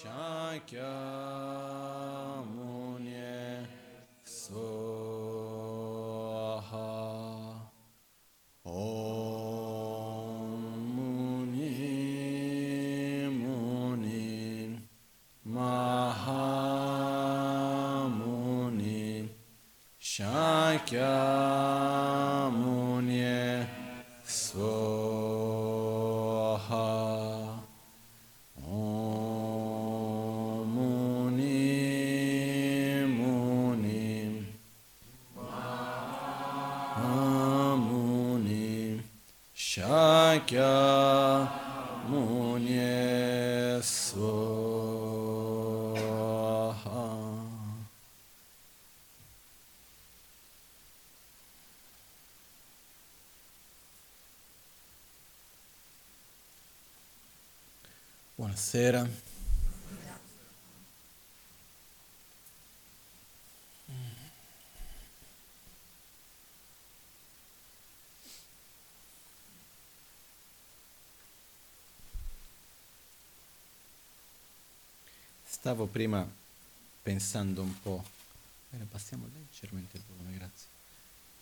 Shakyamuni Stavo prima pensando un po'. Bene, passiamo leggermente il volume, grazie.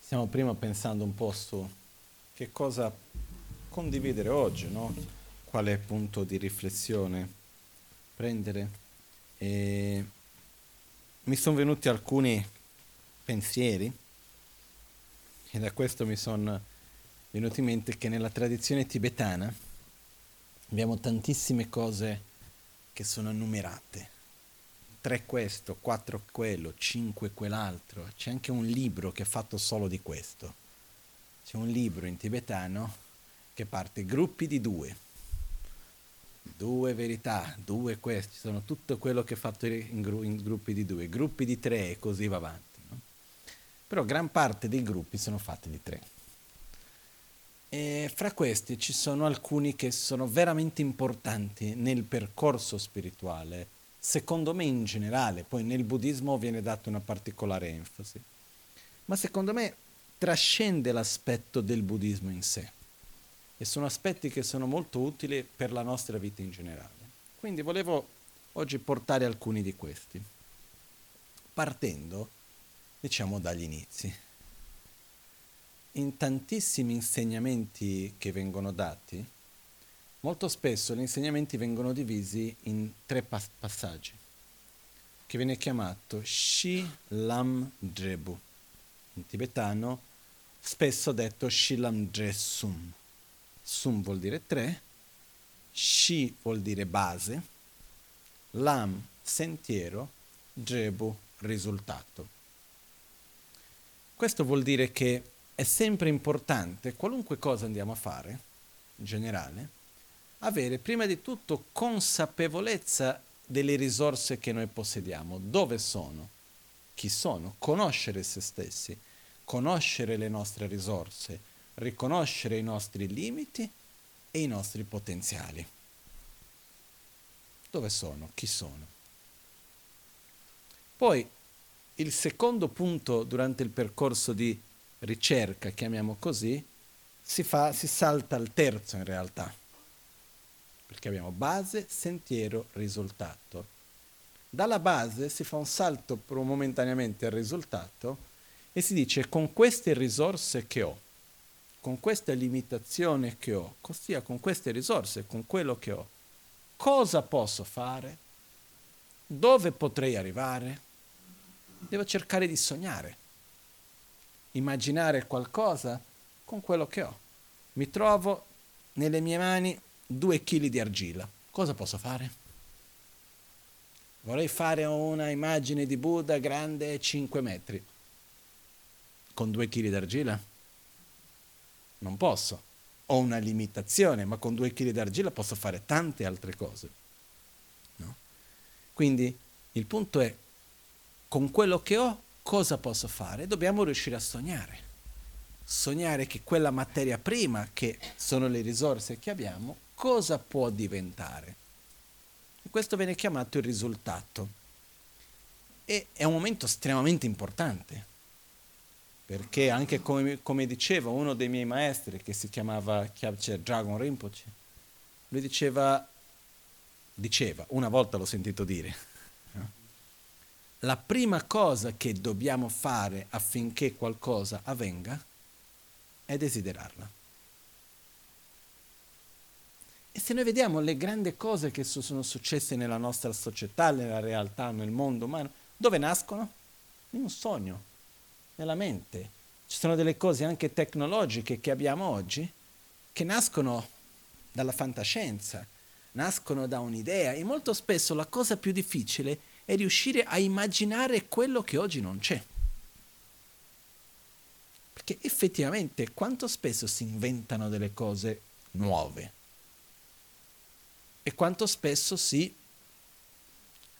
Stiamo prima pensando un po' su che cosa condividere oggi, no? Quale punto di riflessione prendere. E mi sono venuti alcuni pensieri e da questo mi sono venuti in mente che nella tradizione tibetana abbiamo tantissime cose che sono numerate. Tre questo, quattro quello, cinque quell'altro. C'è anche un libro che è fatto solo di questo. C'è un libro in tibetano che parte gruppi di due. Due verità, due questi, sono tutto quello che è fatto in, gru- in gruppi di due, gruppi di tre e così va avanti. No? Però gran parte dei gruppi sono fatti di tre. E fra questi ci sono alcuni che sono veramente importanti nel percorso spirituale, secondo me in generale, poi nel buddismo viene data una particolare enfasi, ma secondo me trascende l'aspetto del buddismo in sé e sono aspetti che sono molto utili per la nostra vita in generale. Quindi volevo oggi portare alcuni di questi, partendo, diciamo, dagli inizi in tantissimi insegnamenti che vengono dati, molto spesso gli insegnamenti vengono divisi in tre pas- passaggi, che viene chiamato Shi Lam Drebu, in tibetano spesso detto Shi Lam Dre Sum. Sum vuol dire tre, Shi vuol dire base, Lam sentiero, Drebu risultato. Questo vuol dire che è sempre importante, qualunque cosa andiamo a fare, in generale, avere prima di tutto consapevolezza delle risorse che noi possediamo, dove sono, chi sono, conoscere se stessi, conoscere le nostre risorse, riconoscere i nostri limiti e i nostri potenziali. Dove sono? Chi sono? Poi il secondo punto durante il percorso di ricerca, chiamiamo così, si, fa, si salta al terzo in realtà, perché abbiamo base, sentiero, risultato. Dalla base si fa un salto momentaneamente al risultato e si dice con queste risorse che ho, con questa limitazione che ho, ossia con queste risorse, con quello che ho, cosa posso fare? Dove potrei arrivare? Devo cercare di sognare immaginare qualcosa con quello che ho. Mi trovo nelle mie mani due chili di argilla. Cosa posso fare? Vorrei fare una immagine di Buddha grande 5 metri. Con due chili d'argilla? Non posso. Ho una limitazione, ma con due chili d'argilla posso fare tante altre cose. No? Quindi il punto è, con quello che ho, cosa posso fare? Dobbiamo riuscire a sognare. Sognare che quella materia prima, che sono le risorse che abbiamo, cosa può diventare. E questo viene chiamato il risultato. E è un momento estremamente importante, perché anche come, come diceva uno dei miei maestri, che si chiamava Kyabche Dragon Rinpoche, lui diceva, diceva, una volta l'ho sentito dire, la prima cosa che dobbiamo fare affinché qualcosa avvenga è desiderarla. E se noi vediamo le grandi cose che sono successe nella nostra società, nella realtà, nel mondo umano, dove nascono? In un sogno, nella mente. Ci sono delle cose anche tecnologiche che abbiamo oggi che nascono dalla fantascienza, nascono da un'idea e molto spesso la cosa più difficile è riuscire a immaginare quello che oggi non c'è. Perché effettivamente quanto spesso si inventano delle cose nuove e quanto spesso si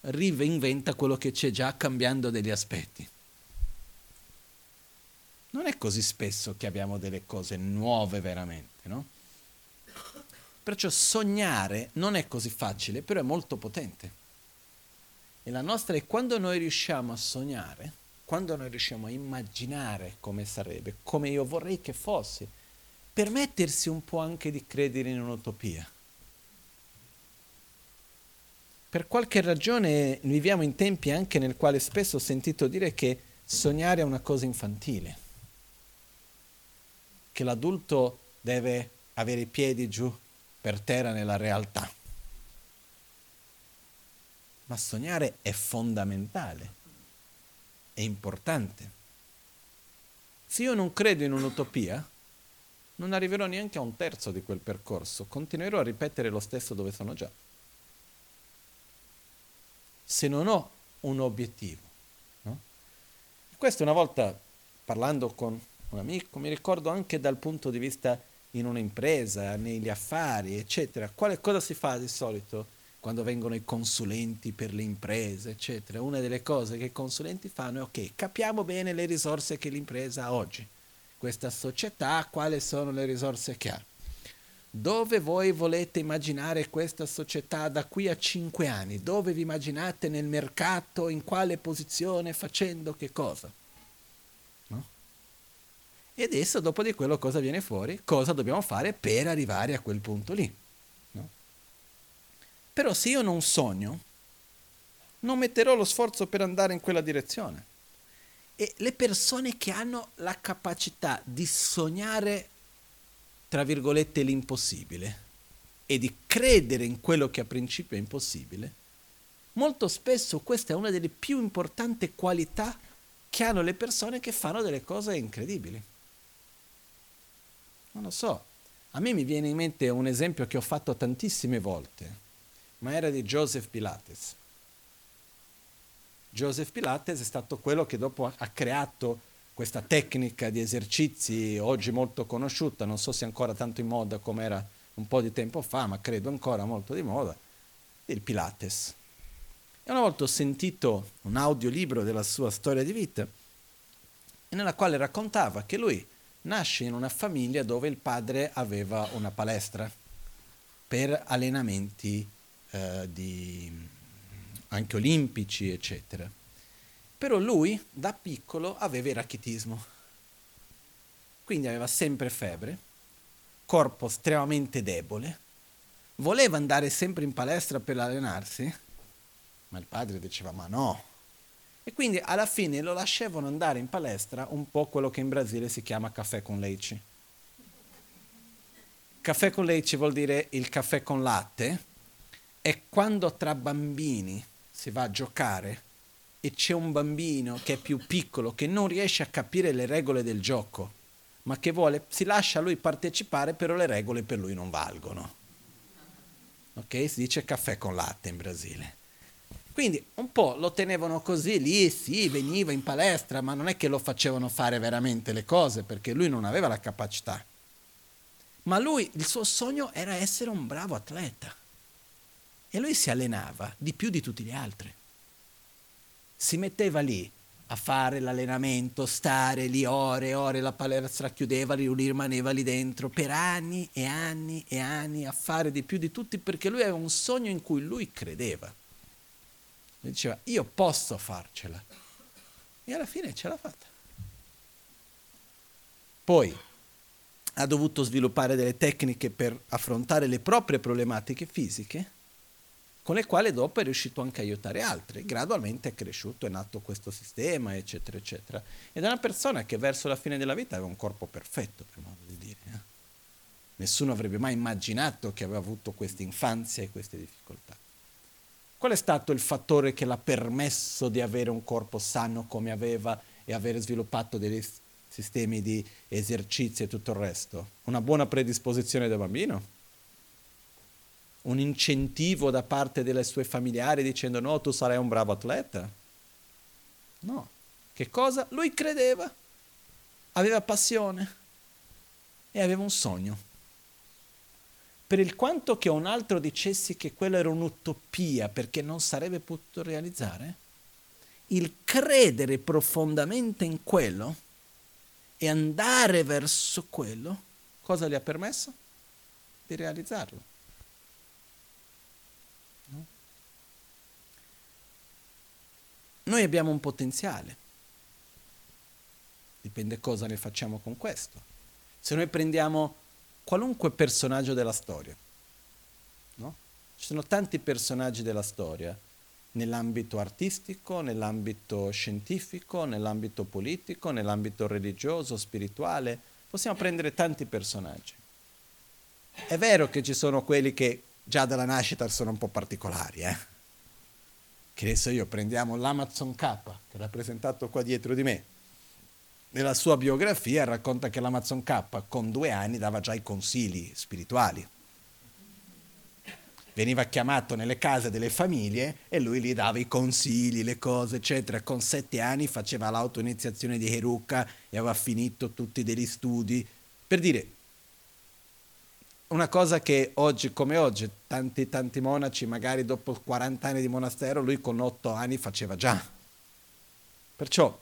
reinventa quello che c'è già cambiando degli aspetti. Non è così spesso che abbiamo delle cose nuove veramente, no? Perciò sognare non è così facile, però è molto potente. E la nostra è quando noi riusciamo a sognare, quando noi riusciamo a immaginare come sarebbe, come io vorrei che fosse, permettersi un po' anche di credere in un'utopia. Per qualche ragione viviamo in tempi anche nel quale spesso ho sentito dire che sognare è una cosa infantile, che l'adulto deve avere i piedi giù per terra nella realtà. Ma sognare è fondamentale, è importante. Se io non credo in un'utopia, non arriverò neanche a un terzo di quel percorso, continuerò a ripetere lo stesso dove sono già. Se non ho un obiettivo. No? Questo una volta parlando con un amico, mi ricordo anche dal punto di vista in un'impresa, negli affari, eccetera. Quale cosa si fa di solito quando vengono i consulenti per le imprese, eccetera? Una delle cose che i consulenti fanno è ok, capiamo bene le risorse che l'impresa ha oggi. Questa società, quali sono le risorse che ha? Dove voi volete immaginare questa società da qui a cinque anni? Dove vi immaginate nel mercato? In quale posizione? Facendo che cosa? E adesso, dopo di quello, cosa viene fuori? Cosa dobbiamo fare per arrivare a quel punto lì? Però se io non sogno, non metterò lo sforzo per andare in quella direzione. E le persone che hanno la capacità di sognare, tra virgolette, l'impossibile e di credere in quello che a principio è impossibile, molto spesso questa è una delle più importanti qualità che hanno le persone che fanno delle cose incredibili. Non lo so. A me mi viene in mente un esempio che ho fatto tantissime volte, ma era di Joseph Pilates. Joseph Pilates è stato quello che dopo ha creato questa tecnica di esercizi oggi molto conosciuta, non so se ancora tanto in moda come era un po' di tempo fa, ma credo ancora molto di moda, il Pilates. E una volta ho sentito un audiolibro della sua storia di vita, nella quale raccontava che lui nasce in una famiglia dove il padre aveva una palestra per allenamenti eh, di, anche olimpici, eccetera. Però lui da piccolo aveva il rachitismo, quindi aveva sempre febbre, corpo estremamente debole, voleva andare sempre in palestra per allenarsi, ma il padre diceva ma no, e quindi alla fine lo lasciavano andare in palestra un po' quello che in Brasile si chiama caffè con leite. Caffè con leite vuol dire il caffè con latte e quando tra bambini si va a giocare e c'è un bambino che è più piccolo, che non riesce a capire le regole del gioco, ma che vuole, si lascia lui partecipare, però le regole per lui non valgono. Ok? Si dice caffè con latte in Brasile. Quindi un po' lo tenevano così lì, sì, veniva in palestra, ma non è che lo facevano fare veramente le cose, perché lui non aveva la capacità. Ma lui, il suo sogno era essere un bravo atleta. E lui si allenava di più di tutti gli altri. Si metteva lì a fare l'allenamento, stare lì ore e ore, la palestra chiudeva, lui rimaneva lì dentro per anni e anni e anni a fare di più di tutti perché lui aveva un sogno in cui lui credeva. Lui diceva, io posso farcela. E alla fine ce l'ha fatta. Poi ha dovuto sviluppare delle tecniche per affrontare le proprie problematiche fisiche, con le quali dopo è riuscito anche a aiutare altri. Gradualmente è cresciuto, è nato questo sistema, eccetera, eccetera. Ed è una persona che verso la fine della vita aveva un corpo perfetto, per modo di dire. Eh? Nessuno avrebbe mai immaginato che aveva avuto questa infanzia e queste difficoltà. Qual è stato il fattore che l'ha permesso di avere un corpo sano come aveva e avere sviluppato dei sistemi di esercizio e tutto il resto? Una buona predisposizione del bambino? Un incentivo da parte dei suoi familiari dicendo no, tu sarai un bravo atleta? No. Che cosa? Lui credeva, aveva passione e aveva un sogno per il quanto che un altro dicessi che quello era un'utopia perché non sarebbe potuto realizzare, il credere profondamente in quello e andare verso quello, cosa gli ha permesso? Di realizzarlo. Noi abbiamo un potenziale, dipende cosa ne facciamo con questo. Se noi prendiamo qualunque personaggio della storia. No? Ci sono tanti personaggi della storia, nell'ambito artistico, nell'ambito scientifico, nell'ambito politico, nell'ambito religioso, spirituale. Possiamo prendere tanti personaggi. È vero che ci sono quelli che già dalla nascita sono un po' particolari, eh? Che adesso io prendiamo l'Amazon K, che è rappresentato qua dietro di me, nella sua biografia racconta che l'Amazon K con due anni dava già i consigli spirituali. Veniva chiamato nelle case delle famiglie e lui gli dava i consigli, le cose, eccetera. Con sette anni faceva l'autoiniziazione di Heruka e aveva finito tutti degli studi. Per dire, una cosa che oggi come oggi, tanti tanti monaci, magari dopo 40 anni di monastero, lui con 8 anni faceva già. Perciò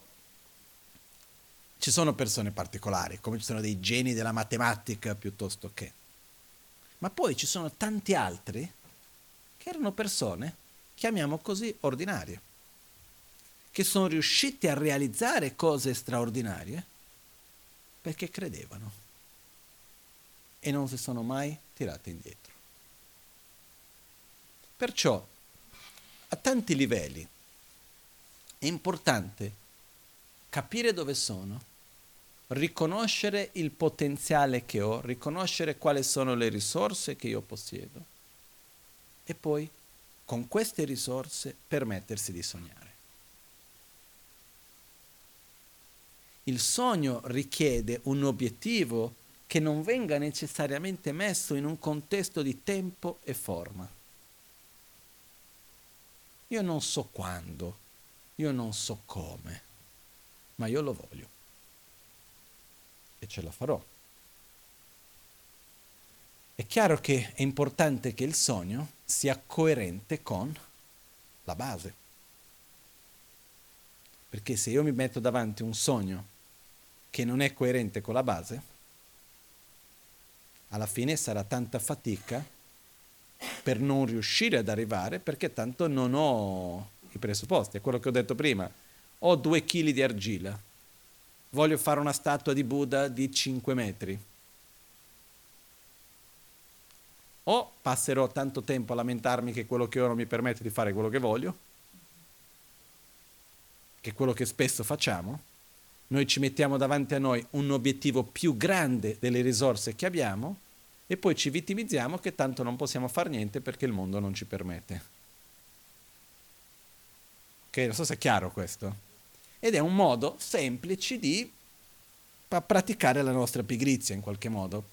ci sono persone particolari, come ci sono dei geni della matematica piuttosto che. Ma poi ci sono tanti altri che erano persone, chiamiamo così, ordinarie, che sono riusciti a realizzare cose straordinarie perché credevano e non si sono mai tirati indietro. Perciò, a tanti livelli, è importante capire dove sono, riconoscere il potenziale che ho, riconoscere quali sono le risorse che io possiedo e poi con queste risorse permettersi di sognare. Il sogno richiede un obiettivo che non venga necessariamente messo in un contesto di tempo e forma. Io non so quando, io non so come ma io lo voglio e ce la farò. È chiaro che è importante che il sogno sia coerente con la base. Perché se io mi metto davanti un sogno che non è coerente con la base, alla fine sarà tanta fatica per non riuscire ad arrivare perché tanto non ho i presupposti. È quello che ho detto prima ho due chili di argilla, voglio fare una statua di Buddha di 5 metri. O passerò tanto tempo a lamentarmi che quello che ho non mi permette di fare quello che voglio, che è quello che spesso facciamo, noi ci mettiamo davanti a noi un obiettivo più grande delle risorse che abbiamo e poi ci vittimizziamo che tanto non possiamo fare niente perché il mondo non ci permette. Ok, non so se è chiaro questo ed è un modo semplice di praticare la nostra pigrizia in qualche modo.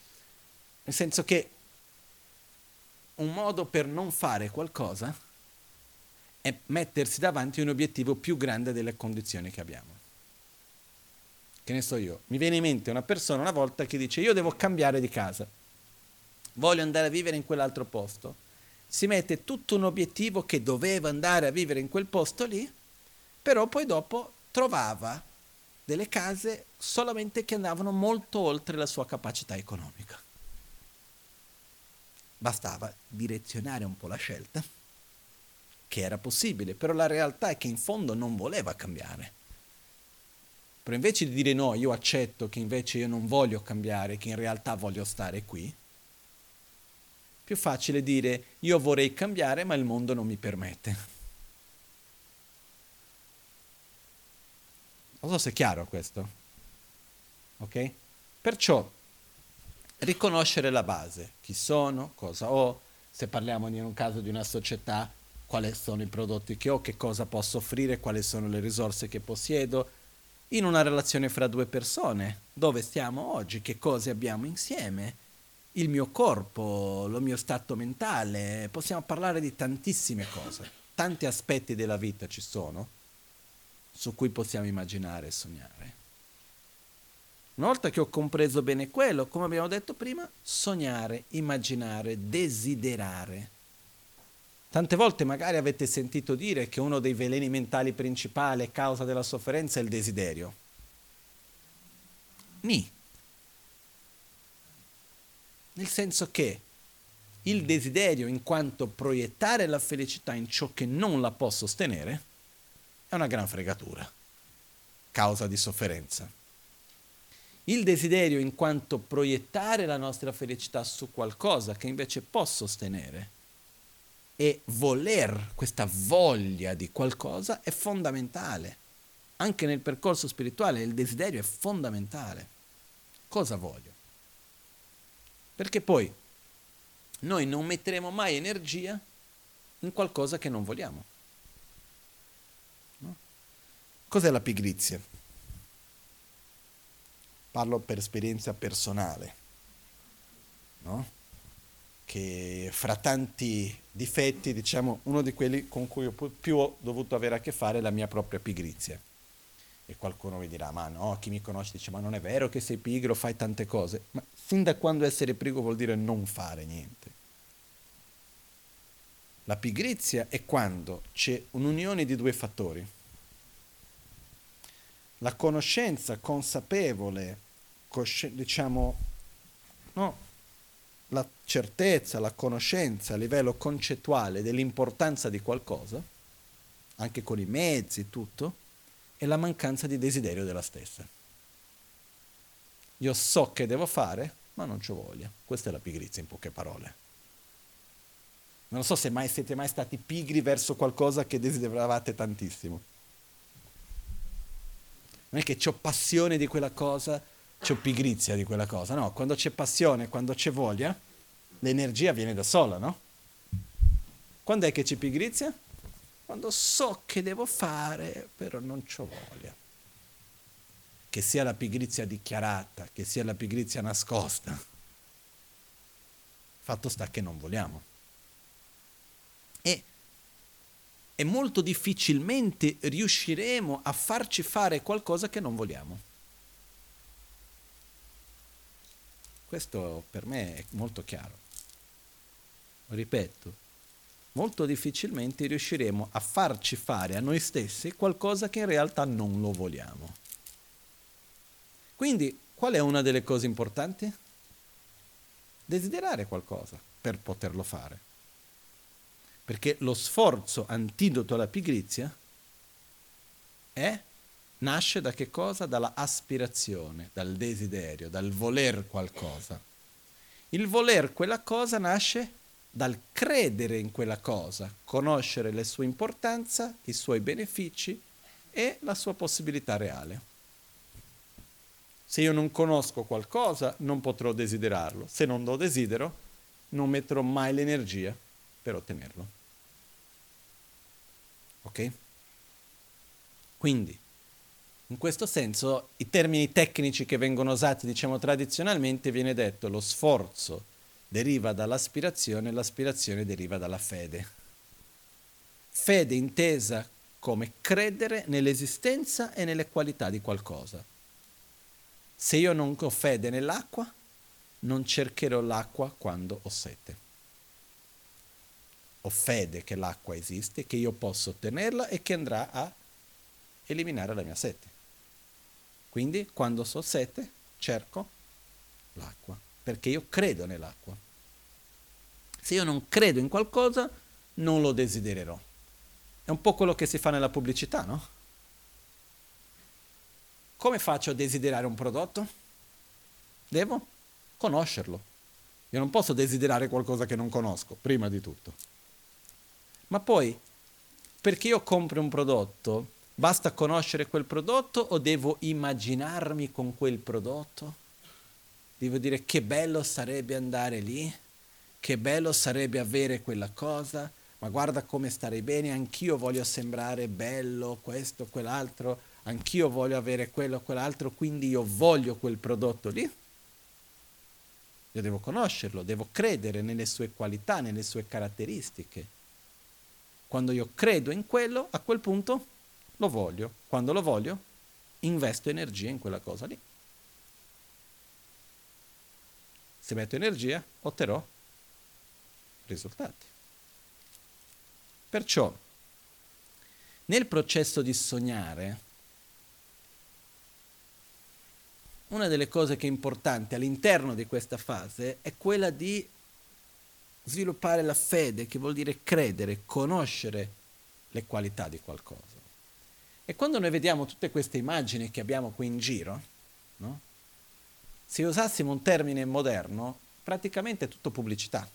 Nel senso che un modo per non fare qualcosa è mettersi davanti un obiettivo più grande delle condizioni che abbiamo. Che ne so io, mi viene in mente una persona una volta che dice io devo cambiare di casa, voglio andare a vivere in quell'altro posto, si mette tutto un obiettivo che doveva andare a vivere in quel posto lì, però poi dopo trovava delle case solamente che andavano molto oltre la sua capacità economica. Bastava direzionare un po' la scelta, che era possibile, però la realtà è che in fondo non voleva cambiare. Però invece di dire no, io accetto che invece io non voglio cambiare, che in realtà voglio stare qui, Più facile dire io vorrei cambiare ma il mondo non mi permette. Non so se è chiaro questo. Ok? Perciò riconoscere la base, chi sono, cosa ho, se parliamo in un caso di una società, quali sono i prodotti che ho, che cosa posso offrire, quali sono le risorse che possiedo, in una relazione fra due persone, dove stiamo oggi, che cose abbiamo insieme, il mio corpo, lo mio stato mentale, possiamo parlare di tantissime cose, tanti aspetti della vita ci sono su cui possiamo immaginare e sognare. Una volta che ho compreso bene quello, come abbiamo detto prima, sognare, immaginare, desiderare. Tante volte magari avete sentito dire che uno dei veleni mentali principali, causa della sofferenza, è il desiderio. Ni. Nel senso che il desiderio, in quanto proiettare la felicità in ciò che non la può sostenere, è una gran fregatura, causa di sofferenza. Il desiderio, in quanto proiettare la nostra felicità su qualcosa che invece può sostenere, e voler, questa voglia di qualcosa è fondamentale. Anche nel percorso spirituale il desiderio è fondamentale. Cosa voglio? Perché poi noi non metteremo mai energia in qualcosa che non vogliamo. No? Cos'è la pigrizia? Parlo per esperienza personale. No? Che fra tanti difetti, diciamo, uno di quelli con cui ho più ho dovuto avere a che fare è la mia propria pigrizia. E qualcuno mi dirà, ma no, chi mi conosce dice, ma non è vero che sei pigro, fai tante cose. Ma fin da quando essere pigro vuol dire non fare niente. La pigrizia è quando c'è un'unione di due fattori. La conoscenza consapevole, cosci- diciamo, no, la certezza, la conoscenza a livello concettuale dell'importanza di qualcosa, anche con i mezzi, tutto, e la mancanza di desiderio della stessa. Io so che devo fare, ma non ho voglia. Questa è la pigrizia in poche parole. Non so se mai siete mai stati pigri verso qualcosa che desideravate tantissimo. Non è che ho passione di quella cosa, ho pigrizia di quella cosa. No, quando c'è passione, quando c'è voglia, l'energia viene da sola, no? Quando è che c'è pigrizia? Quando so che devo fare, però non ho voglia. Che sia la pigrizia dichiarata, che sia la pigrizia nascosta. Fatto sta che non vogliamo. E, e molto difficilmente riusciremo a farci fare qualcosa che non vogliamo. Questo per me è molto chiaro. Ripeto, molto difficilmente riusciremo a farci fare a noi stessi qualcosa che in realtà non lo vogliamo. Quindi, qual è una delle cose importanti? Desiderare qualcosa per poterlo fare. Perché lo sforzo antidoto alla pigrizia è nasce da che cosa? Dalla aspirazione, dal desiderio, dal voler qualcosa. Il voler quella cosa nasce dal credere in quella cosa, conoscere la sua importanza, i suoi benefici e la sua possibilità reale. Se io non conosco qualcosa, non potrò desiderarlo. Se non lo desidero, non metterò mai l'energia per ottenerlo. Ok? Quindi, in questo senso, i termini tecnici che vengono usati, diciamo tradizionalmente, viene detto lo sforzo deriva dall'aspirazione, l'aspirazione deriva dalla fede. Fede intesa come credere nell'esistenza e nelle qualità di qualcosa. Se io non ho fede nell'acqua, non cercherò l'acqua quando ho sete. Ho fede che l'acqua esiste, che io posso ottenerla e che andrà a eliminare la mia sete. Quindi quando so sete cerco l'acqua, perché io credo nell'acqua. Se io non credo in qualcosa, non lo desidererò. È un po' quello che si fa nella pubblicità, no? Come faccio a desiderare un prodotto? Devo conoscerlo. Io non posso desiderare qualcosa che non conosco, prima di tutto. Ma poi, perché io compro un prodotto, basta conoscere quel prodotto o devo immaginarmi con quel prodotto? Devo dire che bello sarebbe andare lì, che bello sarebbe avere quella cosa, ma guarda come starei bene, anch'io voglio sembrare bello, questo, quell'altro, anch'io voglio avere quello, quell'altro, quindi io voglio quel prodotto lì. Io devo conoscerlo, devo credere nelle sue qualità, nelle sue caratteristiche. Quando io credo in quello, a quel punto lo voglio. Quando lo voglio, investo energia in quella cosa lì. Se metto energia, otterrò risultati. Perciò, nel processo di sognare, una delle cose che è importante all'interno di questa fase è quella di sviluppare la fede, che vuol dire credere, conoscere le qualità di qualcosa. E quando noi vediamo tutte queste immagini che abbiamo qui in giro, no? se usassimo un termine moderno, praticamente è tutto pubblicità.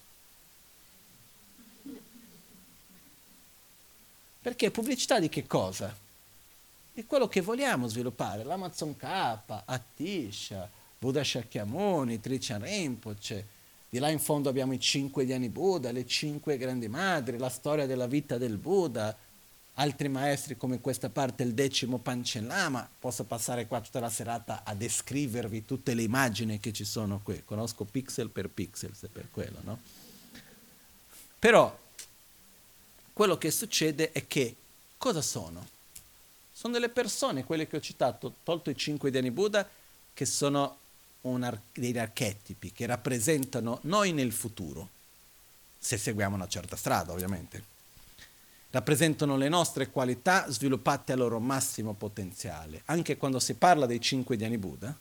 Perché pubblicità di che cosa? Di quello che vogliamo sviluppare, l'Amazon K, Atisha, Buddha Shakyamuni, Trichan Rinpoche, di là in fondo abbiamo i cinque Diani Buddha, le cinque grandi madri, la storia della vita del Buddha, altri maestri come questa parte il decimo Pancellama, posso passare qua tutta la serata a descrivervi tutte le immagini che ci sono qui, conosco pixel per pixel, se per quello, no? Però quello che succede è che cosa sono? Sono delle persone, quelle che ho citato, tolto i cinque Dhyani Buddha, che sono ar- degli archetipi, che rappresentano noi nel futuro, se seguiamo una certa strada ovviamente rappresentano le nostre qualità sviluppate al loro massimo potenziale. Anche quando si parla dei cinque Dhyani Buddha,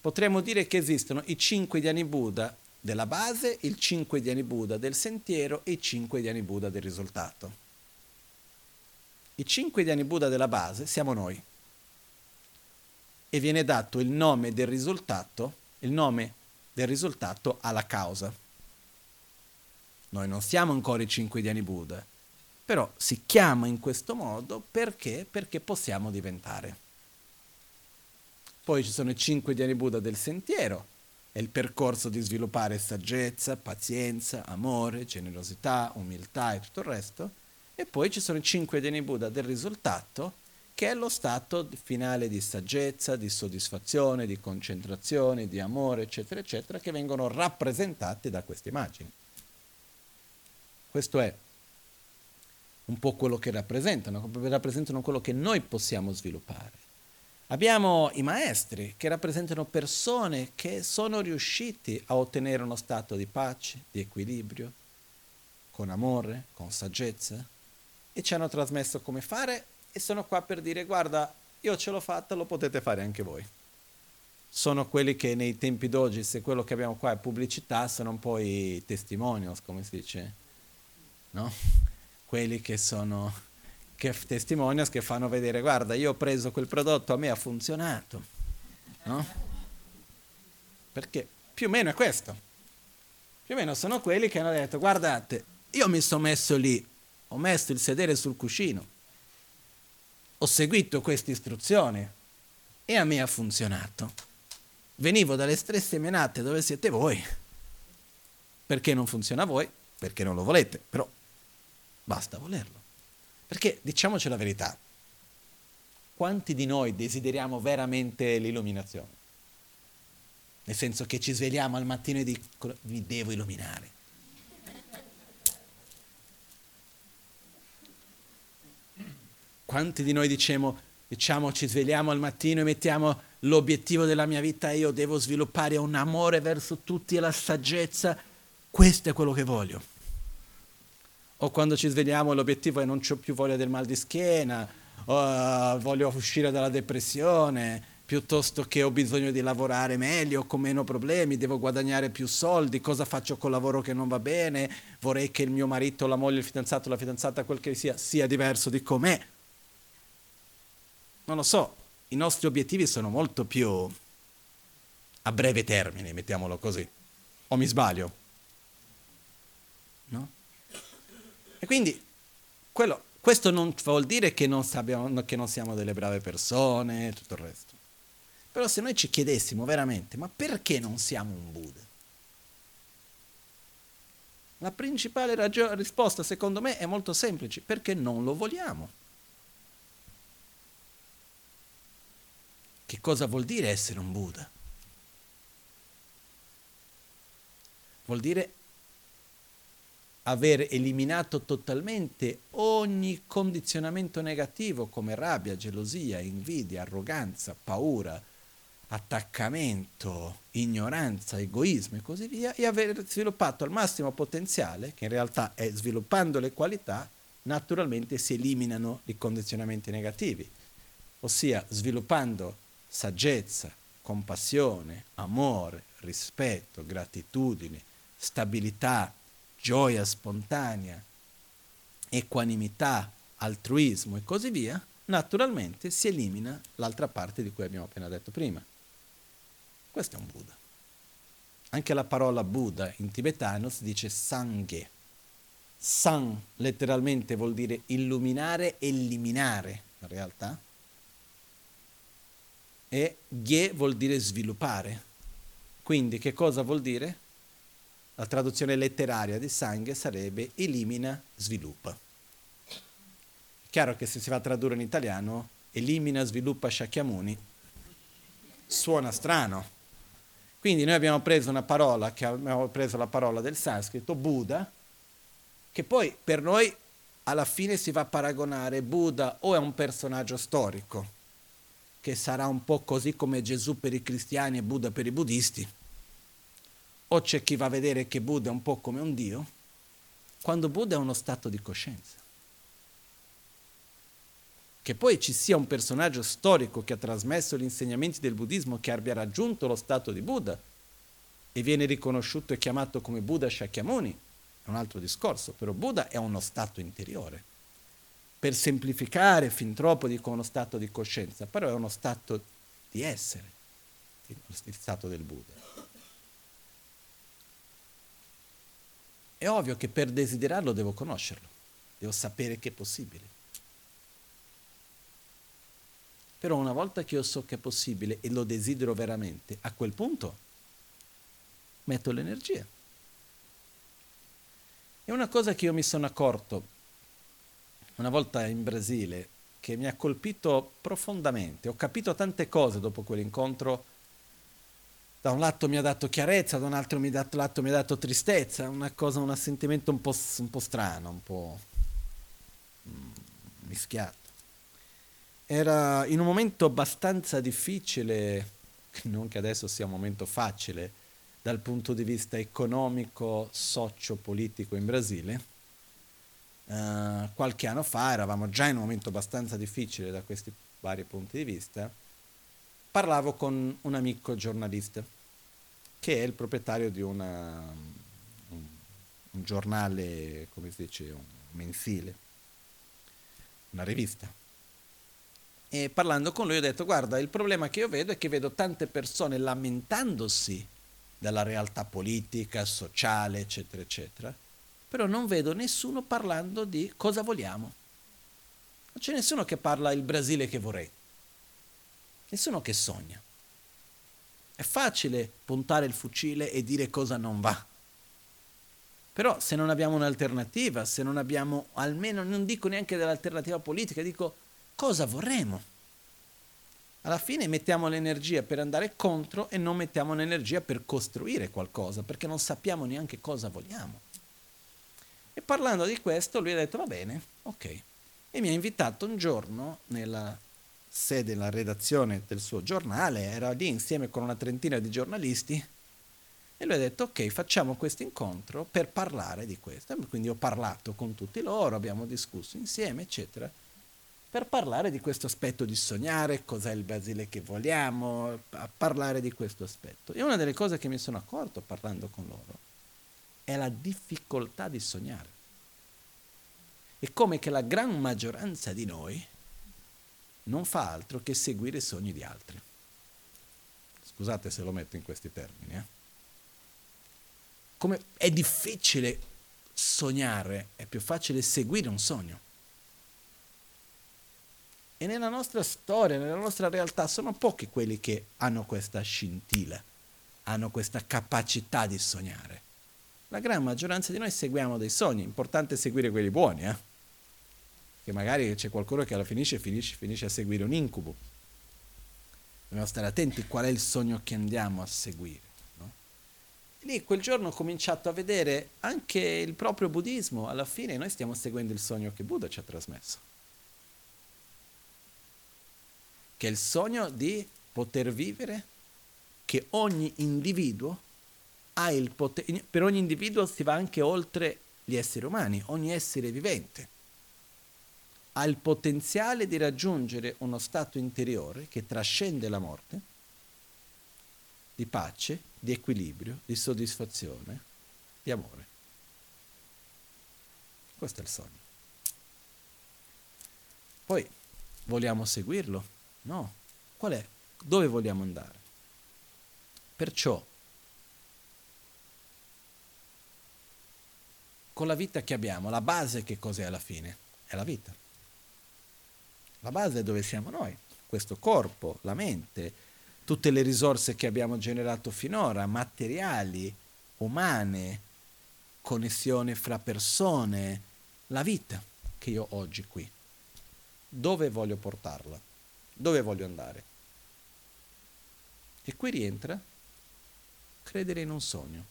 potremmo dire che esistono i cinque Dhyani Buddha della base, il cinque Dhyani Buddha del sentiero e i cinque Dhyani Buddha del risultato. I cinque Dhyani Buddha della base siamo noi. E viene dato il nome del risultato, il nome del risultato alla causa. Noi non siamo ancora i cinque Dhyani Buddha, però si chiama in questo modo perché? Perché possiamo diventare. Poi ci sono i cinque Dhyani Buddha del sentiero, è il percorso di sviluppare saggezza, pazienza, amore, generosità, umiltà e tutto il resto. E poi ci sono i cinque Dhyani Buddha del risultato, che è lo stato finale di saggezza, di soddisfazione, di concentrazione, di amore, eccetera, eccetera, che vengono rappresentati da queste immagini. Questo è un po' quello che rappresentano, rappresentano quello che noi possiamo sviluppare. Abbiamo i maestri che rappresentano persone che sono riusciti a ottenere uno stato di pace, di equilibrio, con amore, con saggezza e ci hanno trasmesso come fare e sono qua per dire guarda, io ce l'ho fatta, lo potete fare anche voi. Sono quelli che nei tempi d'oggi, se quello che abbiamo qua è pubblicità, sono un po' i testimonials, come si dice, no? Quelli che sono che testimonials che fanno vedere guarda io ho preso quel prodotto a me ha funzionato no? perché più o meno è questo. Più o meno sono quelli che hanno detto guardate io mi sono messo lì ho messo il sedere sul cuscino ho seguito queste istruzioni e a me ha funzionato. Venivo dalle stesse menate dove siete voi. Perché non funziona a voi? Perché non lo volete però Basta volerlo. Perché diciamoci la verità, quanti di noi desideriamo veramente l'illuminazione? Nel senso che ci svegliamo al mattino e dico mi devo illuminare. Quanti di noi diciamo, diciamo ci svegliamo al mattino e mettiamo l'obiettivo della mia vita, io devo sviluppare un amore verso tutti e la saggezza, questo è quello che voglio o quando ci svegliamo l'obiettivo è non ho più voglia del mal di schiena, o uh, voglio uscire dalla depressione, piuttosto che ho bisogno di lavorare meglio, con meno problemi, devo guadagnare più soldi, cosa faccio col lavoro che non va bene, vorrei che il mio marito, la moglie, il fidanzato, la fidanzata, quel che sia, sia diverso di com'è. Non lo so, i nostri obiettivi sono molto più a breve termine, mettiamolo così. O mi sbaglio? No? E quindi quello, questo non vuol dire che non, sappiamo, che non siamo delle brave persone e tutto il resto. Però se noi ci chiedessimo veramente, ma perché non siamo un Buddha? La principale ragione, risposta secondo me è molto semplice, perché non lo vogliamo. Che cosa vuol dire essere un Buddha? Vuol dire aver eliminato totalmente ogni condizionamento negativo come rabbia, gelosia, invidia, arroganza, paura, attaccamento, ignoranza, egoismo e così via, e aver sviluppato al massimo potenziale, che in realtà è sviluppando le qualità, naturalmente si eliminano i condizionamenti negativi, ossia sviluppando saggezza, compassione, amore, rispetto, gratitudine, stabilità, gioia spontanea, equanimità, altruismo e così via, naturalmente si elimina l'altra parte di cui abbiamo appena detto prima. Questo è un Buddha. Anche la parola Buddha in tibetano si dice Sanghe. San letteralmente vuol dire illuminare, eliminare in realtà. E Gye vuol dire sviluppare. Quindi che cosa vuol dire? La traduzione letteraria di Sanghe sarebbe elimina, sviluppa. È chiaro che se si va a tradurre in italiano, elimina, sviluppa Shakyamuni, suona strano. Quindi noi abbiamo preso una parola, che abbiamo preso la parola del sanscrito, Buddha, che poi per noi alla fine si va a paragonare Buddha o è un personaggio storico, che sarà un po' così come Gesù per i cristiani e Buddha per i buddisti, o c'è chi va a vedere che Buddha è un po' come un Dio, quando Buddha è uno stato di coscienza. Che poi ci sia un personaggio storico che ha trasmesso gli insegnamenti del buddismo che abbia raggiunto lo stato di Buddha e viene riconosciuto e chiamato come Buddha Shakyamuni, è un altro discorso, però Buddha è uno stato interiore. Per semplificare fin troppo dico uno stato di coscienza, però è uno stato di essere, il stato del Buddha. È ovvio che per desiderarlo devo conoscerlo, devo sapere che è possibile. Però una volta che io so che è possibile e lo desidero veramente, a quel punto metto l'energia. È una cosa che io mi sono accorto una volta in Brasile che mi ha colpito profondamente. Ho capito tante cose dopo quell'incontro da un lato mi ha dato chiarezza, da un altro mi dato, lato mi ha dato tristezza, una cosa, un sentimento un po', un po strano, un po' mm, mischiato. Era in un momento abbastanza difficile, non che adesso sia un momento facile, dal punto di vista economico, socio-politico in Brasile. Uh, qualche anno fa eravamo già in un momento abbastanza difficile da questi vari punti di vista parlavo con un amico giornalista che è il proprietario di una, un, un giornale, come si dice, un mensile, una rivista. E parlando con lui ho detto, guarda, il problema che io vedo è che vedo tante persone lamentandosi della realtà politica, sociale, eccetera, eccetera, però non vedo nessuno parlando di cosa vogliamo. Non c'è nessuno che parla il Brasile che vorrei. Nessuno che sogna. È facile puntare il fucile e dire cosa non va. Però se non abbiamo un'alternativa, se non abbiamo almeno, non dico neanche dell'alternativa politica, dico cosa vorremmo. Alla fine mettiamo l'energia per andare contro e non mettiamo l'energia per costruire qualcosa, perché non sappiamo neanche cosa vogliamo. E parlando di questo, lui ha detto va bene, ok. E mi ha invitato un giorno nella sede la redazione del suo giornale, era lì insieme con una trentina di giornalisti e lui ha detto ok facciamo questo incontro per parlare di questo. Quindi ho parlato con tutti loro, abbiamo discusso insieme, eccetera, per parlare di questo aspetto di sognare, cos'è il Basile che vogliamo, a parlare di questo aspetto. E una delle cose che mi sono accorto parlando con loro è la difficoltà di sognare. E come che la gran maggioranza di noi non fa altro che seguire i sogni di altri. Scusate se lo metto in questi termini. Eh? come è difficile sognare, è più facile seguire un sogno. E nella nostra storia, nella nostra realtà, sono pochi quelli che hanno questa scintilla, hanno questa capacità di sognare. La gran maggioranza di noi seguiamo dei sogni, importante seguire quelli buoni, eh? Che magari c'è qualcuno che alla finisce, finisce, finisce a seguire un incubo. Dobbiamo stare attenti qual è il sogno che andiamo a seguire. No? Lì quel giorno ho cominciato a vedere anche il proprio buddismo, alla fine noi stiamo seguendo il sogno che Buddha ci ha trasmesso che è il sogno di poter vivere, che ogni individuo ha il potere, per ogni individuo si va anche oltre gli esseri umani, ogni essere vivente ha il potenziale di raggiungere uno stato interiore che trascende la morte, di pace, di equilibrio, di soddisfazione, di amore. Questo è il sogno. Poi vogliamo seguirlo? No. Qual è? Dove vogliamo andare? Perciò, con la vita che abbiamo, la base che cos'è alla fine? È la vita. La base è dove siamo noi, questo corpo, la mente, tutte le risorse che abbiamo generato finora, materiali, umane, connessione fra persone, la vita che io ho oggi qui. Dove voglio portarla? Dove voglio andare? E qui rientra credere in un sogno.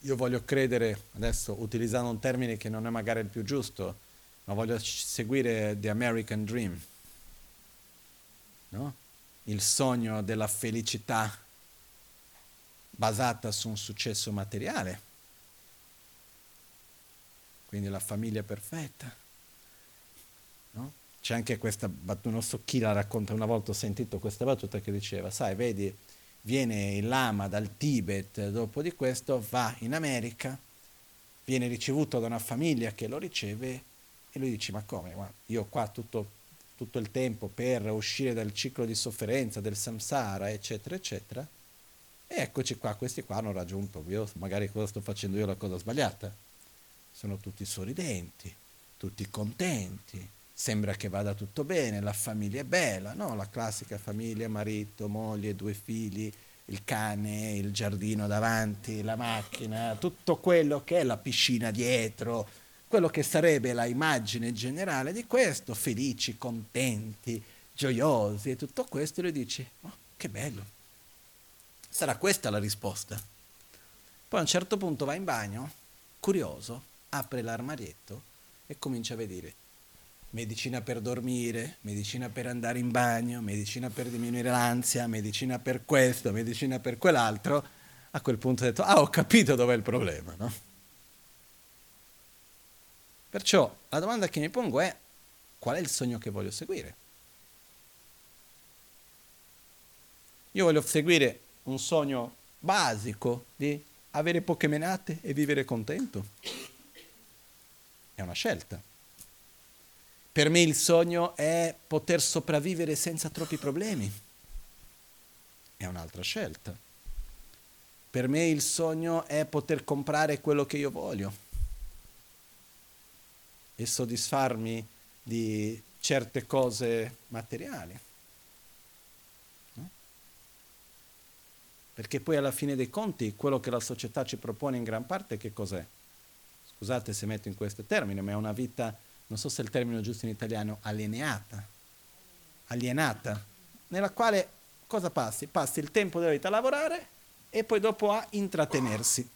Io voglio credere, adesso utilizzando un termine che non è magari il più giusto, ma voglio seguire The American Dream, no? il sogno della felicità basata su un successo materiale, quindi la famiglia perfetta, no? C'è anche questa battuta, non so chi la racconta, una volta ho sentito questa battuta che diceva, sai, vedi, viene il lama dal Tibet, dopo di questo va in America, viene ricevuto da una famiglia che lo riceve lui dice, ma come, Guarda, io qua tutto, tutto il tempo per uscire dal ciclo di sofferenza, del samsara, eccetera, eccetera, e eccoci qua, questi qua hanno raggiunto, io magari cosa sto facendo io la cosa sbagliata. Sono tutti sorridenti, tutti contenti, sembra che vada tutto bene, la famiglia è bella, no? La classica famiglia, marito, moglie, due figli, il cane, il giardino davanti, la macchina, tutto quello che è la piscina dietro, quello che sarebbe la immagine generale di questo, felici, contenti, gioiosi e tutto questo, lui dice, oh, che bello. Sarà questa la risposta. Poi a un certo punto va in bagno, curioso, apre l'armadietto e comincia a vedere medicina per dormire, medicina per andare in bagno, medicina per diminuire l'ansia, medicina per questo, medicina per quell'altro, a quel punto ho detto, ah ho capito dov'è il problema, no? Perciò la domanda che mi pongo è, qual è il sogno che voglio seguire? Io voglio seguire un sogno basico di avere poche menate e vivere contento. È una scelta. Per me il sogno è poter sopravvivere senza troppi problemi. È un'altra scelta. Per me il sogno è poter comprare quello che io voglio e soddisfarmi di certe cose materiali. No? Perché poi alla fine dei conti quello che la società ci propone in gran parte che cos'è? Scusate se metto in questo termine, ma è una vita non so se è il termine giusto in italiano, alienata, alienata, nella quale cosa passi? Passi il tempo della vita a lavorare e poi dopo a intrattenersi.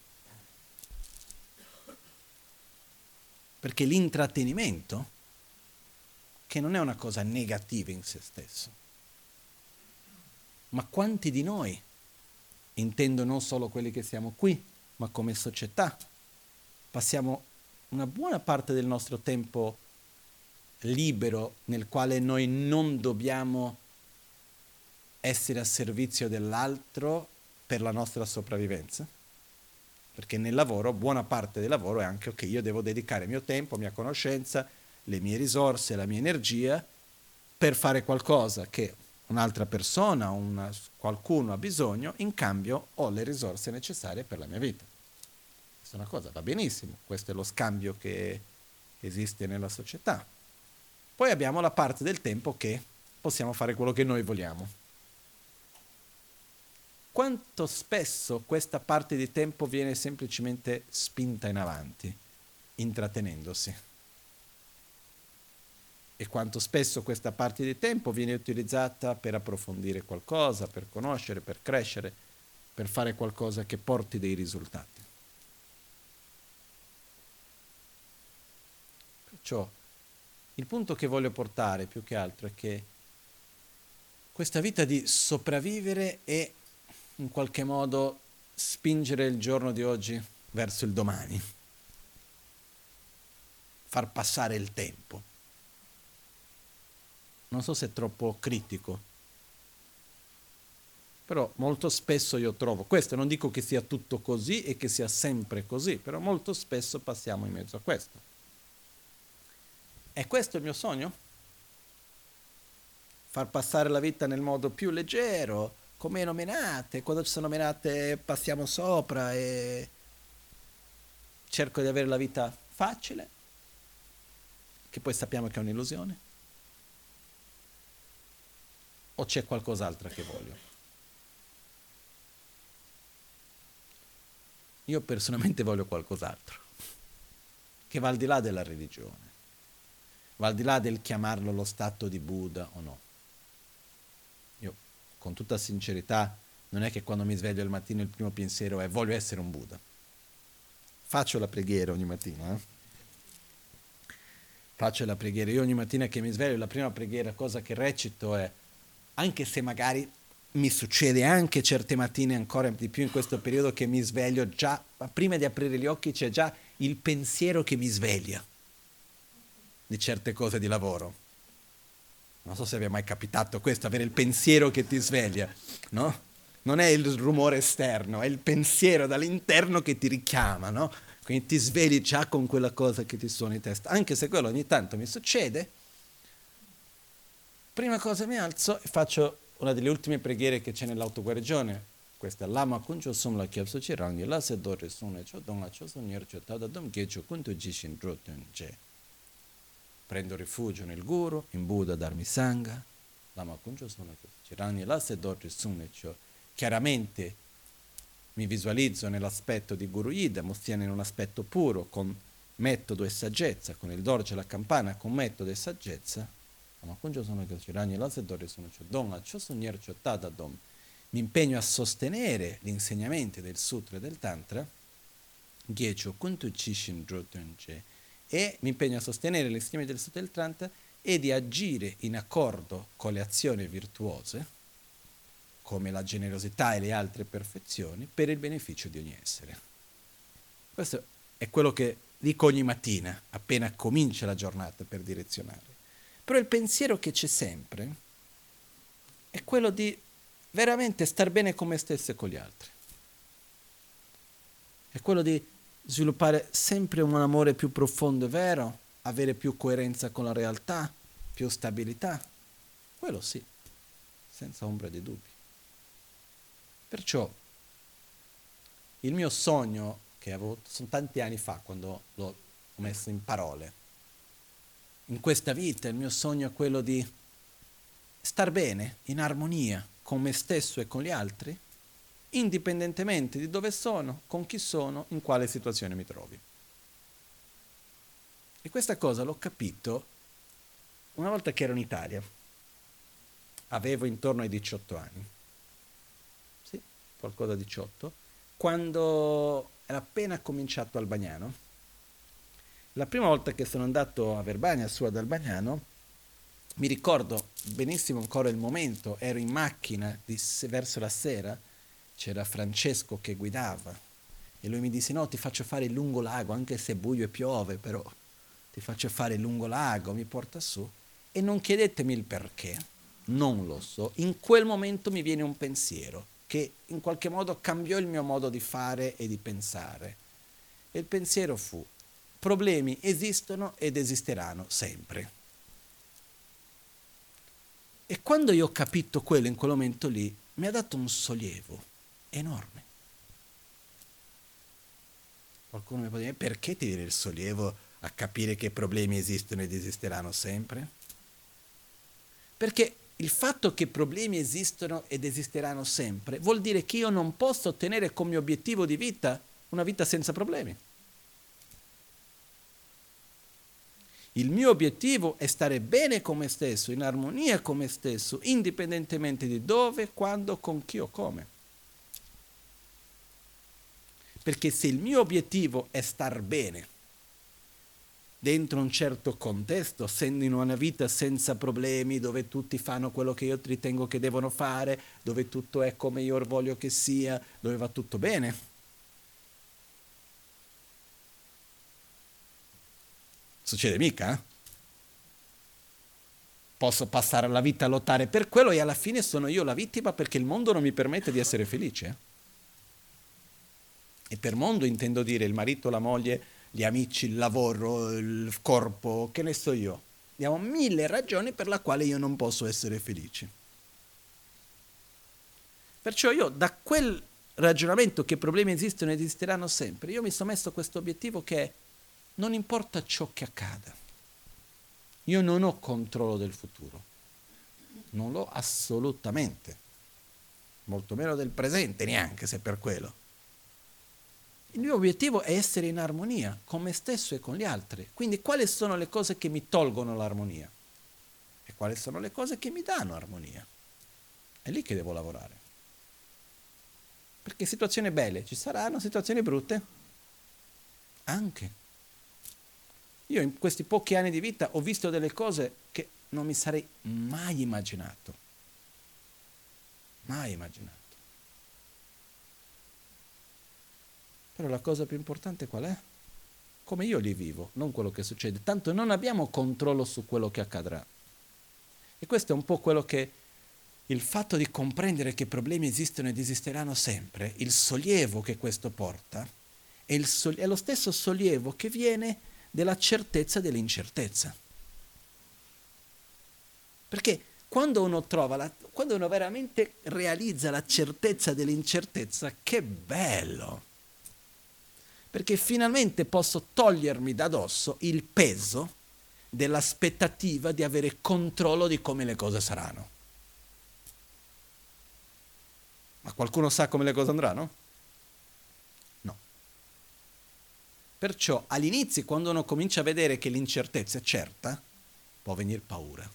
Perché l'intrattenimento, che non è una cosa negativa in se stesso, ma quanti di noi, intendo non solo quelli che siamo qui, ma come società, passiamo una buona parte del nostro tempo libero nel quale noi non dobbiamo essere a servizio dell'altro per la nostra sopravvivenza. Perché nel lavoro, buona parte del lavoro è anche ok, io devo dedicare il mio tempo, mia conoscenza, le mie risorse, la mia energia per fare qualcosa che un'altra persona, una, qualcuno ha bisogno, in cambio ho le risorse necessarie per la mia vita. questa è una cosa, va benissimo, questo è lo scambio che esiste nella società. Poi abbiamo la parte del tempo che possiamo fare quello che noi vogliamo. Quanto spesso questa parte di tempo viene semplicemente spinta in avanti, intrattenendosi? E quanto spesso questa parte di tempo viene utilizzata per approfondire qualcosa, per conoscere, per crescere, per fare qualcosa che porti dei risultati. Perciò il punto che voglio portare più che altro è che questa vita di sopravvivere e in qualche modo spingere il giorno di oggi verso il domani, far passare il tempo. Non so se è troppo critico, però molto spesso io trovo, questo non dico che sia tutto così e che sia sempre così, però molto spesso passiamo in mezzo a questo. È questo il mio sogno? far passare la vita nel modo più leggero, come nominate, quando ci sono nominate passiamo sopra e cerco di avere la vita facile, che poi sappiamo che è un'illusione? O c'è qualcos'altro che voglio? Io personalmente voglio qualcos'altro, che va al di là della religione, va al di là del chiamarlo lo stato di Buddha o no con tutta sincerità, non è che quando mi sveglio al mattino il primo pensiero è voglio essere un Buddha. Faccio la preghiera ogni mattina. Eh? Faccio la preghiera. Io ogni mattina che mi sveglio, la prima preghiera, cosa che recito è, anche se magari mi succede anche certe mattine ancora di più in questo periodo che mi sveglio già, prima di aprire gli occhi c'è già il pensiero che mi sveglia di certe cose di lavoro non so se vi è mai capitato questo, avere il pensiero che ti sveglia, no? Non è il rumore esterno, è il pensiero dall'interno che ti richiama, no? Quindi ti svegli già con quella cosa che ti suona in testa. Anche se quello ogni tanto mi succede, prima cosa mi alzo e faccio una delle ultime preghiere che c'è nell'autoguarigione. Questa è Lama Kuncho Chirangi, la se dore sunne cho donga cho sunyer cho tada dom gecho kuntu jishin drotun je prendo rifugio nel guru, in Buddha Dharmi Sangha, Lama Kunjo sono Cirani la Sedorji Sunnecho. Chiaramente mi visualizzo nell'aspetto di Guru Ida, Mustiana in un aspetto puro, con metodo e saggezza, con il dorje e la campana, con metodo e saggezza. Lama Kunjo sono Cirani la Sedorji Sunnecho. Don Acho Suniercho Tada Dom. Mi impegno a sostenere gli insegnamenti del Sutra e del Tantra. Gyecho Kuntu Chishin Drotunje e mi impegno a sostenere l'insegnamento del Sutta del Tranta e di agire in accordo con le azioni virtuose, come la generosità e le altre perfezioni, per il beneficio di ogni essere. Questo è quello che dico ogni mattina, appena comincia la giornata per direzionare. Però il pensiero che c'è sempre è quello di veramente star bene con me stesso e con gli altri. È quello di sviluppare sempre un amore più profondo e vero, avere più coerenza con la realtà, più stabilità. Quello sì, senza ombra di dubbi. Perciò il mio sogno che avevo, sono tanti anni fa quando l'ho messo in parole, in questa vita il mio sogno è quello di star bene, in armonia con me stesso e con gli altri, indipendentemente di dove sono, con chi sono, in quale situazione mi trovi. E questa cosa l'ho capito una volta che ero in Italia. Avevo intorno ai 18 anni. Sì, qualcosa 18. Quando era appena cominciato Albagnano. La prima volta che sono andato a Verbania, su ad Albagnano, mi ricordo benissimo ancora il momento, ero in macchina di, verso la sera, c'era Francesco che guidava e lui mi disse no ti faccio fare il lungo lago anche se è buio e piove però ti faccio fare il lungo lago, mi porta su e non chiedetemi il perché, non lo so, in quel momento mi viene un pensiero che in qualche modo cambiò il mio modo di fare e di pensare. E il pensiero fu, problemi esistono ed esisteranno sempre. E quando io ho capito quello in quel momento lì, mi ha dato un sollievo enorme. Qualcuno mi può dire, perché ti viene il sollievo a capire che problemi esistono ed esisteranno sempre? Perché il fatto che problemi esistono ed esisteranno sempre vuol dire che io non posso ottenere come obiettivo di vita una vita senza problemi. Il mio obiettivo è stare bene con me stesso, in armonia con me stesso, indipendentemente di dove, quando, con chi o come. Perché se il mio obiettivo è star bene dentro un certo contesto, essendo in una vita senza problemi, dove tutti fanno quello che io ritengo che devono fare, dove tutto è come io voglio che sia, dove va tutto bene. Succede mica? Posso passare la vita a lottare per quello e alla fine sono io la vittima perché il mondo non mi permette di essere felice. E per mondo intendo dire il marito, la moglie, gli amici, il lavoro, il corpo, che ne so io. Abbiamo mille ragioni per la quale io non posso essere felice. Perciò io da quel ragionamento che problemi esistono ed esisteranno sempre, io mi sono messo questo obiettivo che non importa ciò che accada. Io non ho controllo del futuro. Non l'ho assolutamente. Molto meno del presente neanche se per quello. Il mio obiettivo è essere in armonia con me stesso e con gli altri. Quindi quali sono le cose che mi tolgono l'armonia? E quali sono le cose che mi danno armonia? È lì che devo lavorare. Perché situazioni belle ci saranno, situazioni brutte anche. Io in questi pochi anni di vita ho visto delle cose che non mi sarei mai immaginato. Mai immaginato. Però la cosa più importante qual è? Come io li vivo, non quello che succede. Tanto non abbiamo controllo su quello che accadrà. E questo è un po' quello che il fatto di comprendere che problemi esistono ed esisteranno sempre, il sollievo che questo porta, è, sol- è lo stesso sollievo che viene della certezza dell'incertezza. Perché quando uno la, quando uno veramente realizza la certezza dell'incertezza, che bello! Perché finalmente posso togliermi da dosso il peso dell'aspettativa di avere controllo di come le cose saranno. Ma qualcuno sa come le cose andranno? No. Perciò all'inizio, quando uno comincia a vedere che l'incertezza è certa, può venire paura.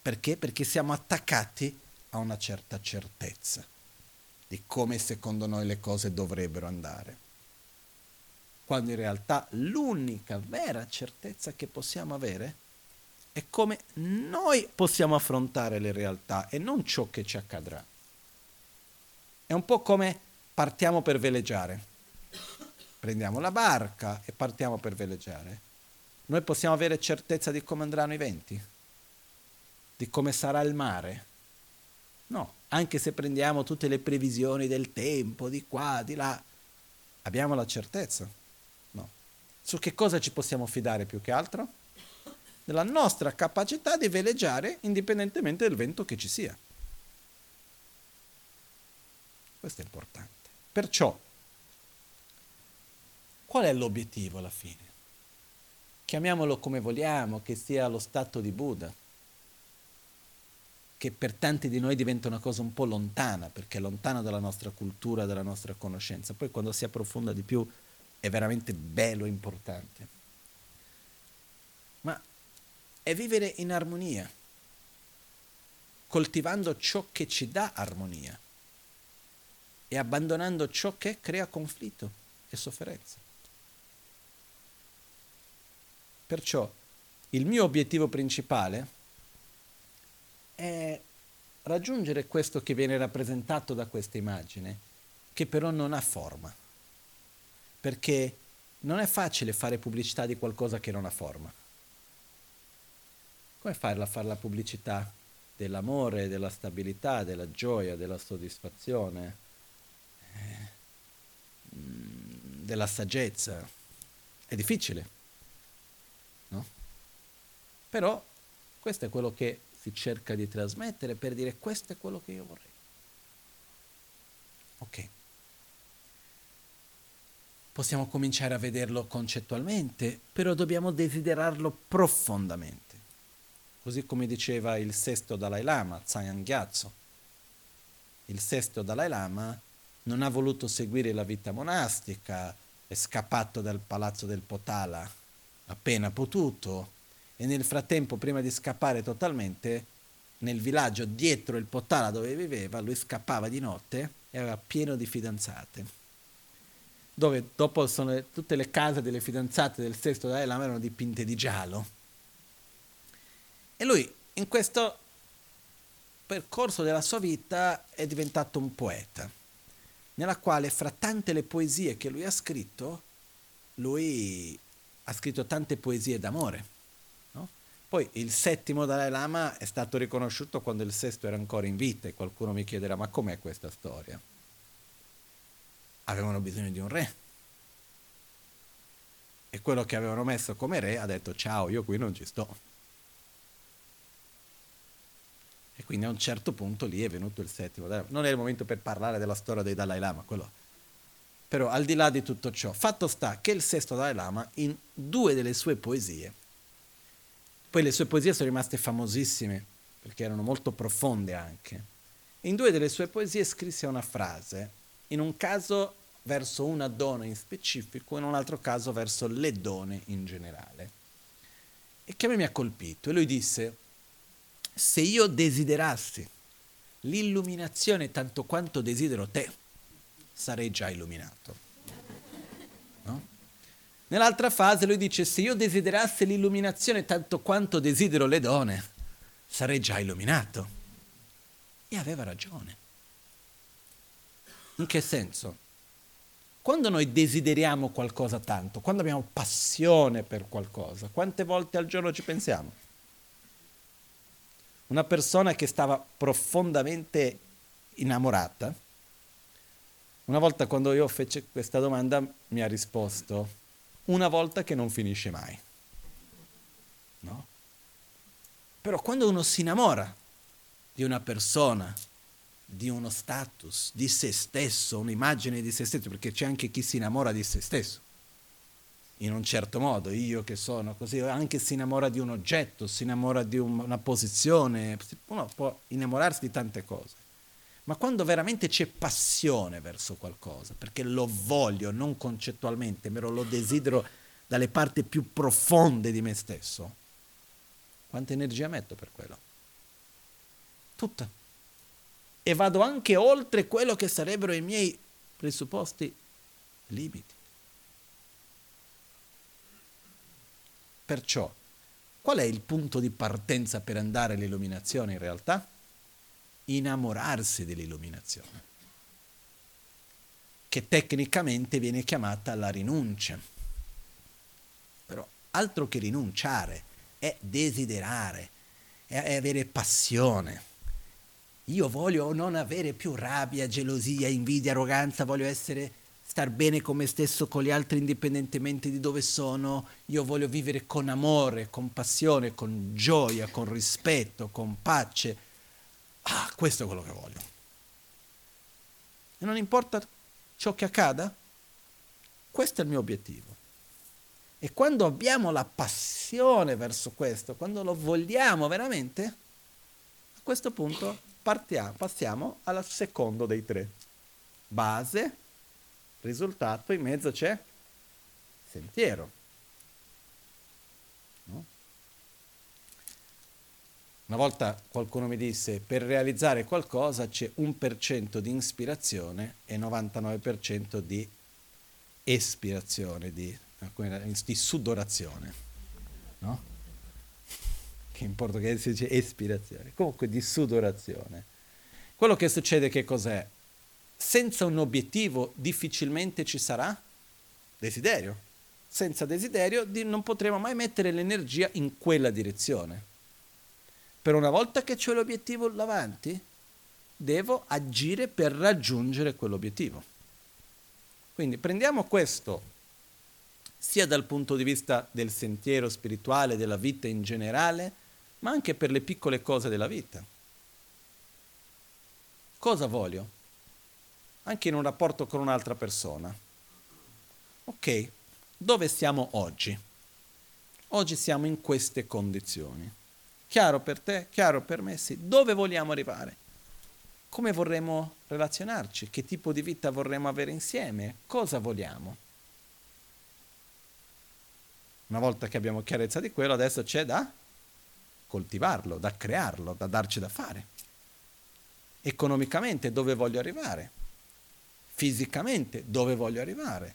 Perché? Perché siamo attaccati a una certa certezza di come secondo noi le cose dovrebbero andare. Quando in realtà l'unica vera certezza che possiamo avere è come noi possiamo affrontare le realtà e non ciò che ci accadrà. È un po' come partiamo per veleggiare. Prendiamo la barca e partiamo per veleggiare. Noi possiamo avere certezza di come andranno i venti, di come sarà il mare. No, anche se prendiamo tutte le previsioni del tempo, di qua, di là, abbiamo la certezza? No. Su che cosa ci possiamo fidare più che altro? Della nostra capacità di veleggiare indipendentemente dal vento che ci sia. Questo è importante. Perciò, qual è l'obiettivo alla fine? Chiamiamolo come vogliamo, che sia lo stato di Buddha che per tanti di noi diventa una cosa un po' lontana, perché è lontana dalla nostra cultura, dalla nostra conoscenza. Poi quando si approfonda di più è veramente bello e importante. Ma è vivere in armonia, coltivando ciò che ci dà armonia e abbandonando ciò che crea conflitto e sofferenza. Perciò il mio obiettivo principale è raggiungere questo che viene rappresentato da questa immagine, che però non ha forma. Perché non è facile fare pubblicità di qualcosa che non ha forma. Come farla a fare la pubblicità dell'amore, della stabilità, della gioia, della soddisfazione, eh, della saggezza? È difficile, no? Però questo è quello che si cerca di trasmettere per dire questo è quello che io vorrei. Ok. possiamo cominciare a vederlo concettualmente, però dobbiamo desiderarlo profondamente. Così come diceva il sesto Dalai Lama, Tsang Gyatso. Il sesto Dalai Lama non ha voluto seguire la vita monastica, è scappato dal palazzo del Potala appena potuto e nel frattempo, prima di scappare totalmente, nel villaggio dietro il Potala dove viveva, lui scappava di notte e aveva pieno di fidanzate. Dove dopo sono, tutte le case delle fidanzate del sesto Dalai Lama erano dipinte di giallo. E lui in questo percorso della sua vita è diventato un poeta, nella quale fra tante le poesie che lui ha scritto, lui ha scritto tante poesie d'amore poi il settimo Dalai Lama è stato riconosciuto quando il sesto era ancora in vita e qualcuno mi chiederà ma com'è questa storia? Avevano bisogno di un re. E quello che avevano messo come re ha detto ciao, io qui non ci sto. E quindi a un certo punto lì è venuto il settimo Dalai Lama. Non è il momento per parlare della storia dei Dalai Lama, quello. Però al di là di tutto ciò, fatto sta che il sesto Dalai Lama in due delle sue poesie poi le sue poesie sono rimaste famosissime perché erano molto profonde anche. In due delle sue poesie scrisse una frase, in un caso verso una donna in specifico, in un altro caso verso le donne in generale. E che a me mi ha colpito. E lui disse, se io desiderassi l'illuminazione tanto quanto desidero te, sarei già illuminato. Nell'altra fase lui dice, se io desiderassi l'illuminazione tanto quanto desidero le donne, sarei già illuminato. E aveva ragione. In che senso? Quando noi desideriamo qualcosa tanto, quando abbiamo passione per qualcosa, quante volte al giorno ci pensiamo? Una persona che stava profondamente innamorata, una volta quando io fece questa domanda mi ha risposto, una volta che non finisce mai. No? Però quando uno si innamora di una persona, di uno status, di se stesso, un'immagine di se stesso, perché c'è anche chi si innamora di se stesso, in un certo modo, io che sono così, anche si innamora di un oggetto, si innamora di un, una posizione, uno può innamorarsi di tante cose ma quando veramente c'è passione verso qualcosa, perché lo voglio non concettualmente, ma lo desidero dalle parti più profonde di me stesso, quanta energia metto per quello? Tutta. E vado anche oltre quello che sarebbero i miei presupposti limiti. Perciò, qual è il punto di partenza per andare all'illuminazione in realtà? Innamorarsi dell'illuminazione, che tecnicamente viene chiamata la rinuncia. Però altro che rinunciare, è desiderare, è avere passione. Io voglio non avere più rabbia, gelosia, invidia, arroganza, voglio essere star bene con me stesso, con gli altri, indipendentemente di dove sono. Io voglio vivere con amore, con passione, con gioia, con rispetto, con pace Ah, questo è quello che voglio. E non importa ciò che accada, questo è il mio obiettivo. E quando abbiamo la passione verso questo, quando lo vogliamo veramente, a questo punto partiamo, passiamo al secondo dei tre. Base, risultato, in mezzo c'è sentiero. Una volta qualcuno mi disse, per realizzare qualcosa c'è un per cento di ispirazione e 99% di espirazione, di, di sudorazione. No? Che in portoghese si dice espirazione. Comunque di sudorazione. Quello che succede che cos'è? Senza un obiettivo difficilmente ci sarà desiderio. Senza desiderio non potremo mai mettere l'energia in quella direzione. Per una volta che c'è l'obiettivo davanti, devo agire per raggiungere quell'obiettivo. Quindi prendiamo questo sia dal punto di vista del sentiero spirituale, della vita in generale, ma anche per le piccole cose della vita. Cosa voglio? Anche in un rapporto con un'altra persona. ok, dove siamo oggi? Oggi siamo in queste condizioni. Chiaro per te, chiaro per me, sì. Dove vogliamo arrivare? Come vorremmo relazionarci? Che tipo di vita vorremmo avere insieme? Cosa vogliamo? Una volta che abbiamo chiarezza di quello, adesso c'è da coltivarlo, da crearlo, da darci da fare. Economicamente dove voglio arrivare? Fisicamente dove voglio arrivare?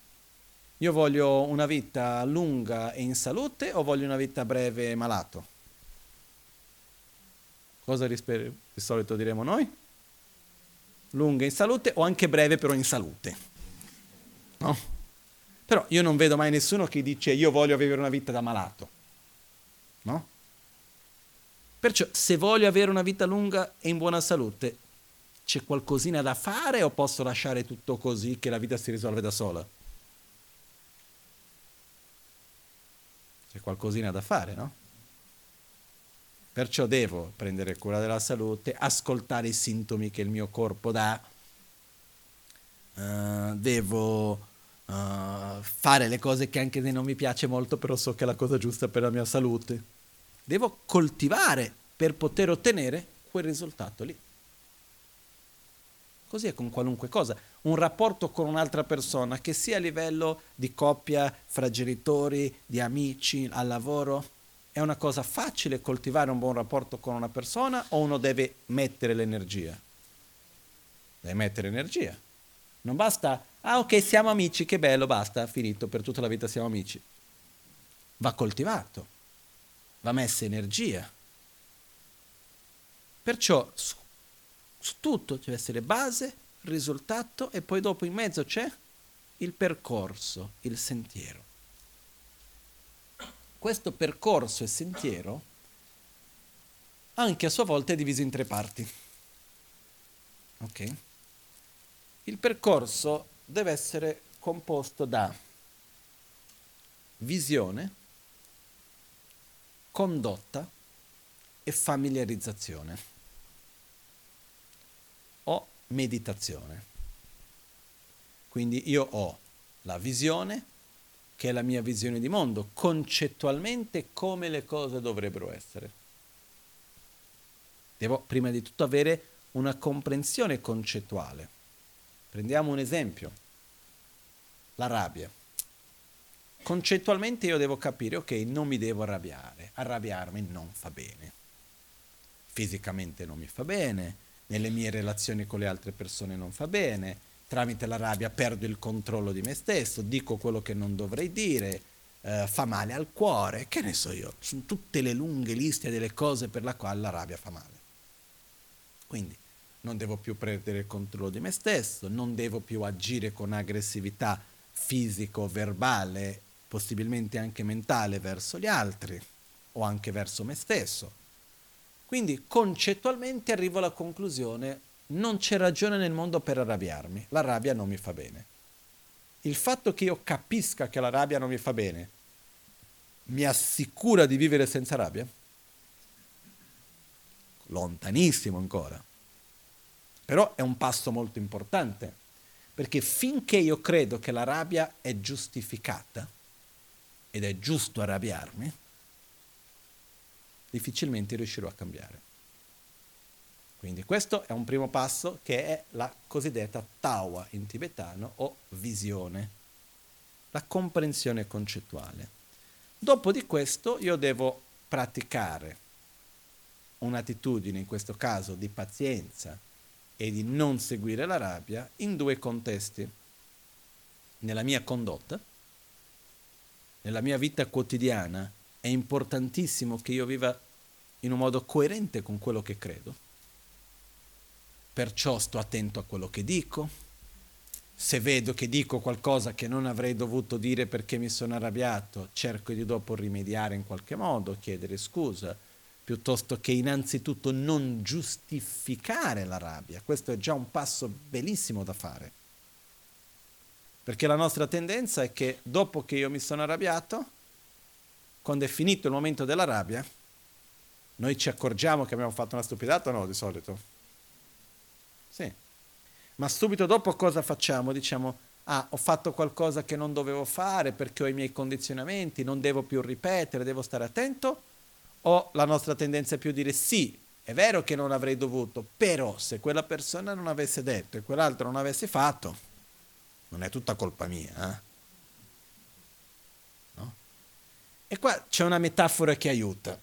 Io voglio una vita lunga e in salute o voglio una vita breve e malato? Cosa di solito diremo noi? Lunga in salute o anche breve però in salute. No? Però io non vedo mai nessuno che dice io voglio vivere una vita da malato. No? Perciò se voglio avere una vita lunga e in buona salute, c'è qualcosina da fare o posso lasciare tutto così che la vita si risolve da sola? C'è qualcosina da fare, no? Perciò devo prendere cura della salute, ascoltare i sintomi che il mio corpo dà, uh, devo uh, fare le cose che anche se non mi piace molto, però so che è la cosa giusta per la mia salute. Devo coltivare per poter ottenere quel risultato lì. Così è con qualunque cosa. Un rapporto con un'altra persona, che sia a livello di coppia, fra genitori, di amici, al lavoro, è una cosa facile coltivare un buon rapporto con una persona o uno deve mettere l'energia? Deve mettere energia. Non basta, ah ok, siamo amici, che bello, basta, finito, per tutta la vita siamo amici. Va coltivato, va messa energia. Perciò su, su tutto deve essere base, risultato e poi dopo in mezzo c'è il percorso, il sentiero questo percorso e sentiero anche a sua volta è diviso in tre parti. Ok? Il percorso deve essere composto da visione, condotta e familiarizzazione o meditazione. Quindi io ho la visione, che è la mia visione di mondo, concettualmente come le cose dovrebbero essere. Devo prima di tutto avere una comprensione concettuale. Prendiamo un esempio, la rabbia. Concettualmente io devo capire, ok, non mi devo arrabbiare, arrabbiarmi non fa bene, fisicamente non mi fa bene, nelle mie relazioni con le altre persone non fa bene, tramite la rabbia perdo il controllo di me stesso, dico quello che non dovrei dire, eh, fa male al cuore, che ne so io, sono tutte le lunghe liste delle cose per la quale la rabbia fa male. Quindi non devo più perdere il controllo di me stesso, non devo più agire con aggressività fisico, verbale, possibilmente anche mentale verso gli altri o anche verso me stesso. Quindi concettualmente arrivo alla conclusione non c'è ragione nel mondo per arrabbiarmi, la rabbia non mi fa bene. Il fatto che io capisca che la rabbia non mi fa bene mi assicura di vivere senza rabbia? Lontanissimo ancora. Però è un passo molto importante, perché finché io credo che la rabbia è giustificata ed è giusto arrabbiarmi, difficilmente riuscirò a cambiare. Quindi questo è un primo passo che è la cosiddetta tawa in tibetano o visione, la comprensione concettuale. Dopo di questo io devo praticare un'attitudine, in questo caso di pazienza e di non seguire la rabbia, in due contesti. Nella mia condotta, nella mia vita quotidiana, è importantissimo che io viva in un modo coerente con quello che credo perciò sto attento a quello che dico. Se vedo che dico qualcosa che non avrei dovuto dire perché mi sono arrabbiato, cerco di dopo rimediare in qualche modo, chiedere scusa, piuttosto che innanzitutto non giustificare la rabbia. Questo è già un passo bellissimo da fare. Perché la nostra tendenza è che dopo che io mi sono arrabbiato, quando è finito il momento della rabbia, noi ci accorgiamo che abbiamo fatto una stupidata o no di solito? Sì. Ma subito dopo cosa facciamo? Diciamo, ah, ho fatto qualcosa che non dovevo fare perché ho i miei condizionamenti, non devo più ripetere, devo stare attento, o la nostra tendenza è più dire sì, è vero che non avrei dovuto, però se quella persona non avesse detto e quell'altro non avesse fatto, non è tutta colpa mia. Eh? No? E qua c'è una metafora che aiuta.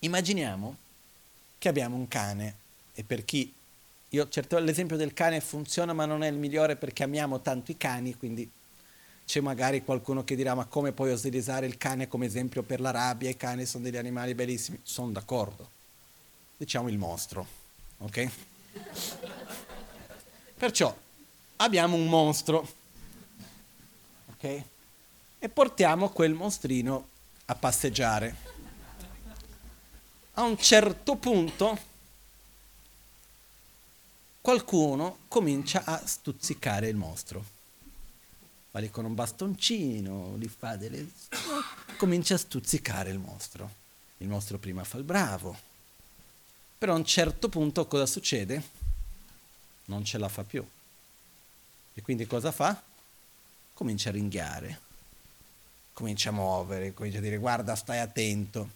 Immaginiamo che abbiamo un cane e per chi io certo l'esempio del cane funziona ma non è il migliore perché amiamo tanto i cani, quindi c'è magari qualcuno che dirà ma come puoi utilizzare il cane come esempio per la rabbia, i cani sono degli animali bellissimi, sono d'accordo. Diciamo il mostro, ok? Perciò abbiamo un mostro, ok? E portiamo quel mostrino a passeggiare. A un certo punto qualcuno comincia a stuzzicare il mostro. Va lì con un bastoncino, gli fa delle... comincia a stuzzicare il mostro. Il mostro prima fa il bravo. Però a un certo punto cosa succede? Non ce la fa più. E quindi cosa fa? Comincia a ringhiare, comincia a muovere, comincia a dire guarda stai attento,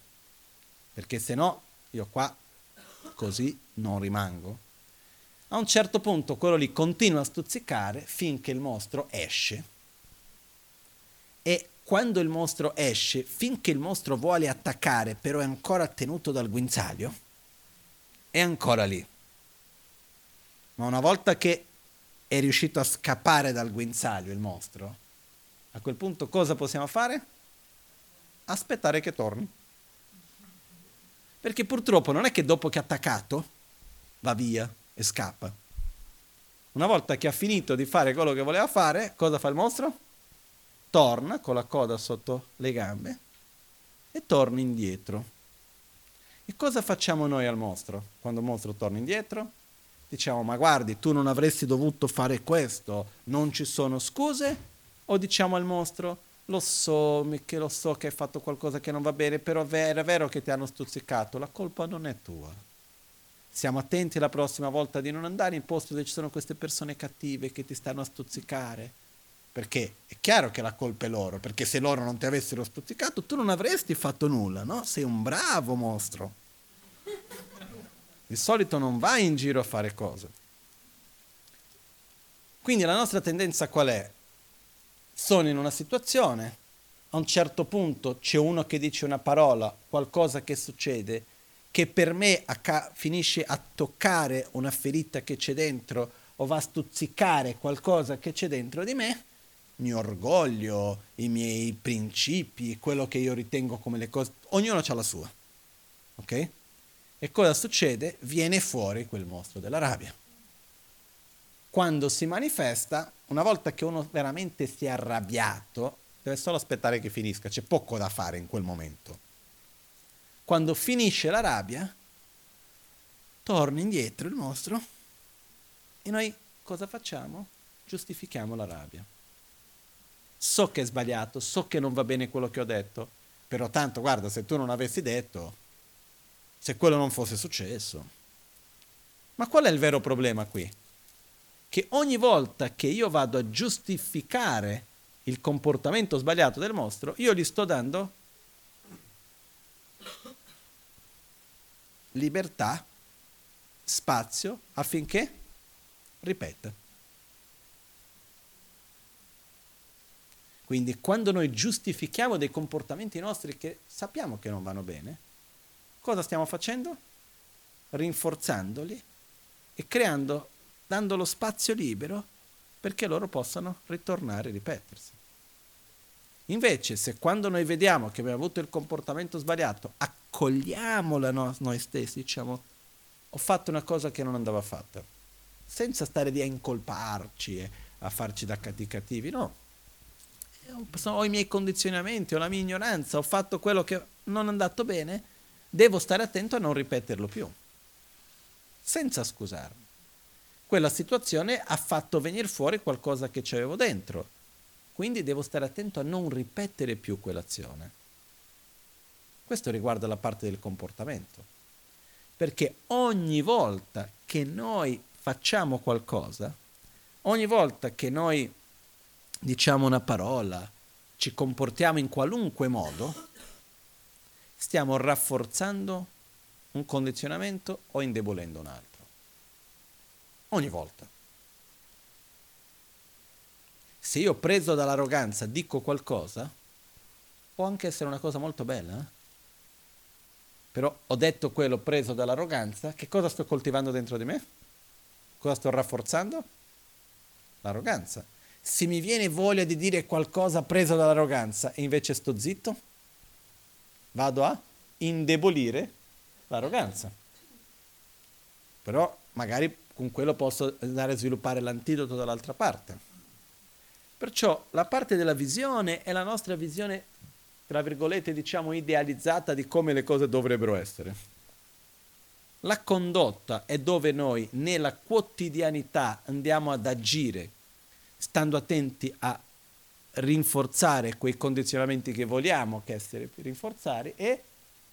perché se no io qua così non rimango. A un certo punto quello lì continua a stuzzicare finché il mostro esce. E quando il mostro esce, finché il mostro vuole attaccare, però è ancora tenuto dal guinzaglio, è ancora lì. Ma una volta che è riuscito a scappare dal guinzaglio il mostro, a quel punto cosa possiamo fare? Aspettare che torni. Perché purtroppo non è che dopo che ha attaccato va via e scappa. Una volta che ha finito di fare quello che voleva fare, cosa fa il mostro? Torna con la coda sotto le gambe e torna indietro. E cosa facciamo noi al mostro? Quando il mostro torna indietro? Diciamo, ma guardi, tu non avresti dovuto fare questo, non ci sono scuse? O diciamo al mostro, lo so, che lo so che hai fatto qualcosa che non va bene, però è vero che ti hanno stuzzicato, la colpa non è tua siamo attenti la prossima volta di non andare in posti dove ci sono queste persone cattive che ti stanno a stuzzicare. Perché è chiaro che la colpa è loro, perché se loro non ti avessero stuzzicato tu non avresti fatto nulla, no? Sei un bravo mostro. Di solito non vai in giro a fare cose. Quindi la nostra tendenza qual è? Sono in una situazione, a un certo punto c'è uno che dice una parola, qualcosa che succede, che per me acca- finisce a toccare una ferita che c'è dentro o va a stuzzicare qualcosa che c'è dentro di me, mio orgoglio, i miei principi, quello che io ritengo come le cose, ognuno ha la sua. Ok? E cosa succede? Viene fuori quel mostro della rabbia. Quando si manifesta, una volta che uno veramente si è arrabbiato, deve solo aspettare che finisca, c'è poco da fare in quel momento quando finisce la rabbia, torna indietro il mostro e noi cosa facciamo? Giustifichiamo la rabbia. So che è sbagliato, so che non va bene quello che ho detto, però tanto guarda, se tu non avessi detto, se quello non fosse successo. Ma qual è il vero problema qui? Che ogni volta che io vado a giustificare il comportamento sbagliato del mostro, io gli sto dando libertà, spazio affinché ripeta. Quindi quando noi giustifichiamo dei comportamenti nostri che sappiamo che non vanno bene, cosa stiamo facendo? Rinforzandoli e creando, dando lo spazio libero perché loro possano ritornare e ripetersi. Invece, se quando noi vediamo che abbiamo avuto il comportamento sbagliato, accogliamola no, noi stessi, diciamo, ho fatto una cosa che non andava fatta, senza stare lì a incolparci e a farci da cattivi, no. Ho i miei condizionamenti, ho la mia ignoranza, ho fatto quello che non è andato bene, devo stare attento a non ripeterlo più, senza scusarmi. Quella situazione ha fatto venire fuori qualcosa che c'avevo dentro quindi devo stare attento a non ripetere più quell'azione. Questo riguarda la parte del comportamento. Perché ogni volta che noi facciamo qualcosa, ogni volta che noi diciamo una parola, ci comportiamo in qualunque modo, stiamo rafforzando un condizionamento o indebolendo un altro. Ogni volta. Se io preso dall'arroganza dico qualcosa, può anche essere una cosa molto bella, eh? però ho detto quello preso dall'arroganza, che cosa sto coltivando dentro di me? Cosa sto rafforzando? L'arroganza. Se mi viene voglia di dire qualcosa preso dall'arroganza e invece sto zitto, vado a indebolire l'arroganza. Però magari con quello posso andare a sviluppare l'antidoto dall'altra parte. Perciò la parte della visione è la nostra visione, tra virgolette, diciamo idealizzata di come le cose dovrebbero essere. La condotta è dove noi nella quotidianità andiamo ad agire, stando attenti a rinforzare quei condizionamenti che vogliamo che essere rinforzare e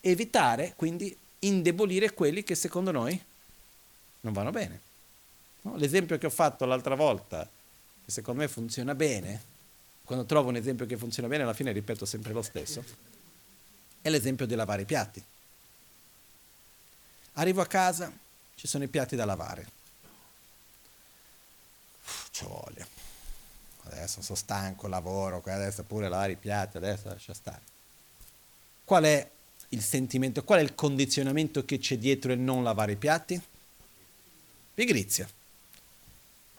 evitare, quindi indebolire quelli che secondo noi non vanno bene. No? L'esempio che ho fatto l'altra volta, che secondo me funziona bene, quando trovo un esempio che funziona bene alla fine ripeto sempre lo stesso, è l'esempio di lavare i piatti. Arrivo a casa, ci sono i piatti da lavare. Ci voglio. Adesso sono stanco, lavoro, adesso pure lavare i piatti, adesso lascia stare. Qual è il sentimento, qual è il condizionamento che c'è dietro il non lavare i piatti? Pigrizia.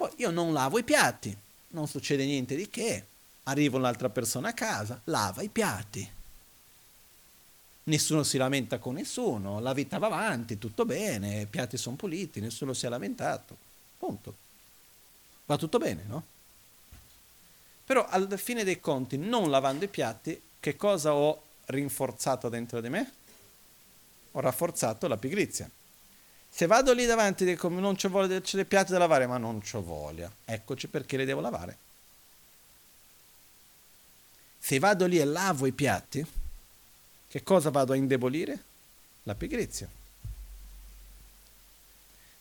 Poi io non lavo i piatti, non succede niente di che, arriva un'altra persona a casa, lava i piatti nessuno si lamenta con nessuno, la vita va avanti, tutto bene, i piatti sono puliti, nessuno si è lamentato. Punto. Va tutto bene, no? Però alla fine dei conti, non lavando i piatti, che cosa ho rinforzato dentro di me? Ho rafforzato la pigrizia. Se vado lì davanti e dico non c'ho voglia, c'è dei piatti da lavare, ma non c'ho voglia, eccoci perché li devo lavare. Se vado lì e lavo i piatti, che cosa vado a indebolire? La pigrizia.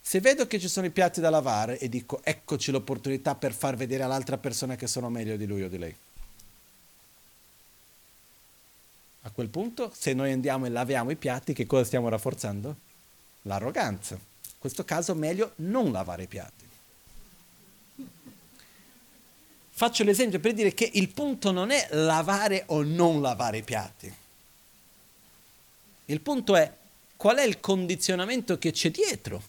Se vedo che ci sono i piatti da lavare e dico eccoci l'opportunità per far vedere all'altra persona che sono meglio di lui o di lei. A quel punto, se noi andiamo e laviamo i piatti, che cosa stiamo rafforzando? L'arroganza. In questo caso meglio non lavare i piatti. Faccio l'esempio per dire che il punto non è lavare o non lavare i piatti. Il punto è qual è il condizionamento che c'è dietro.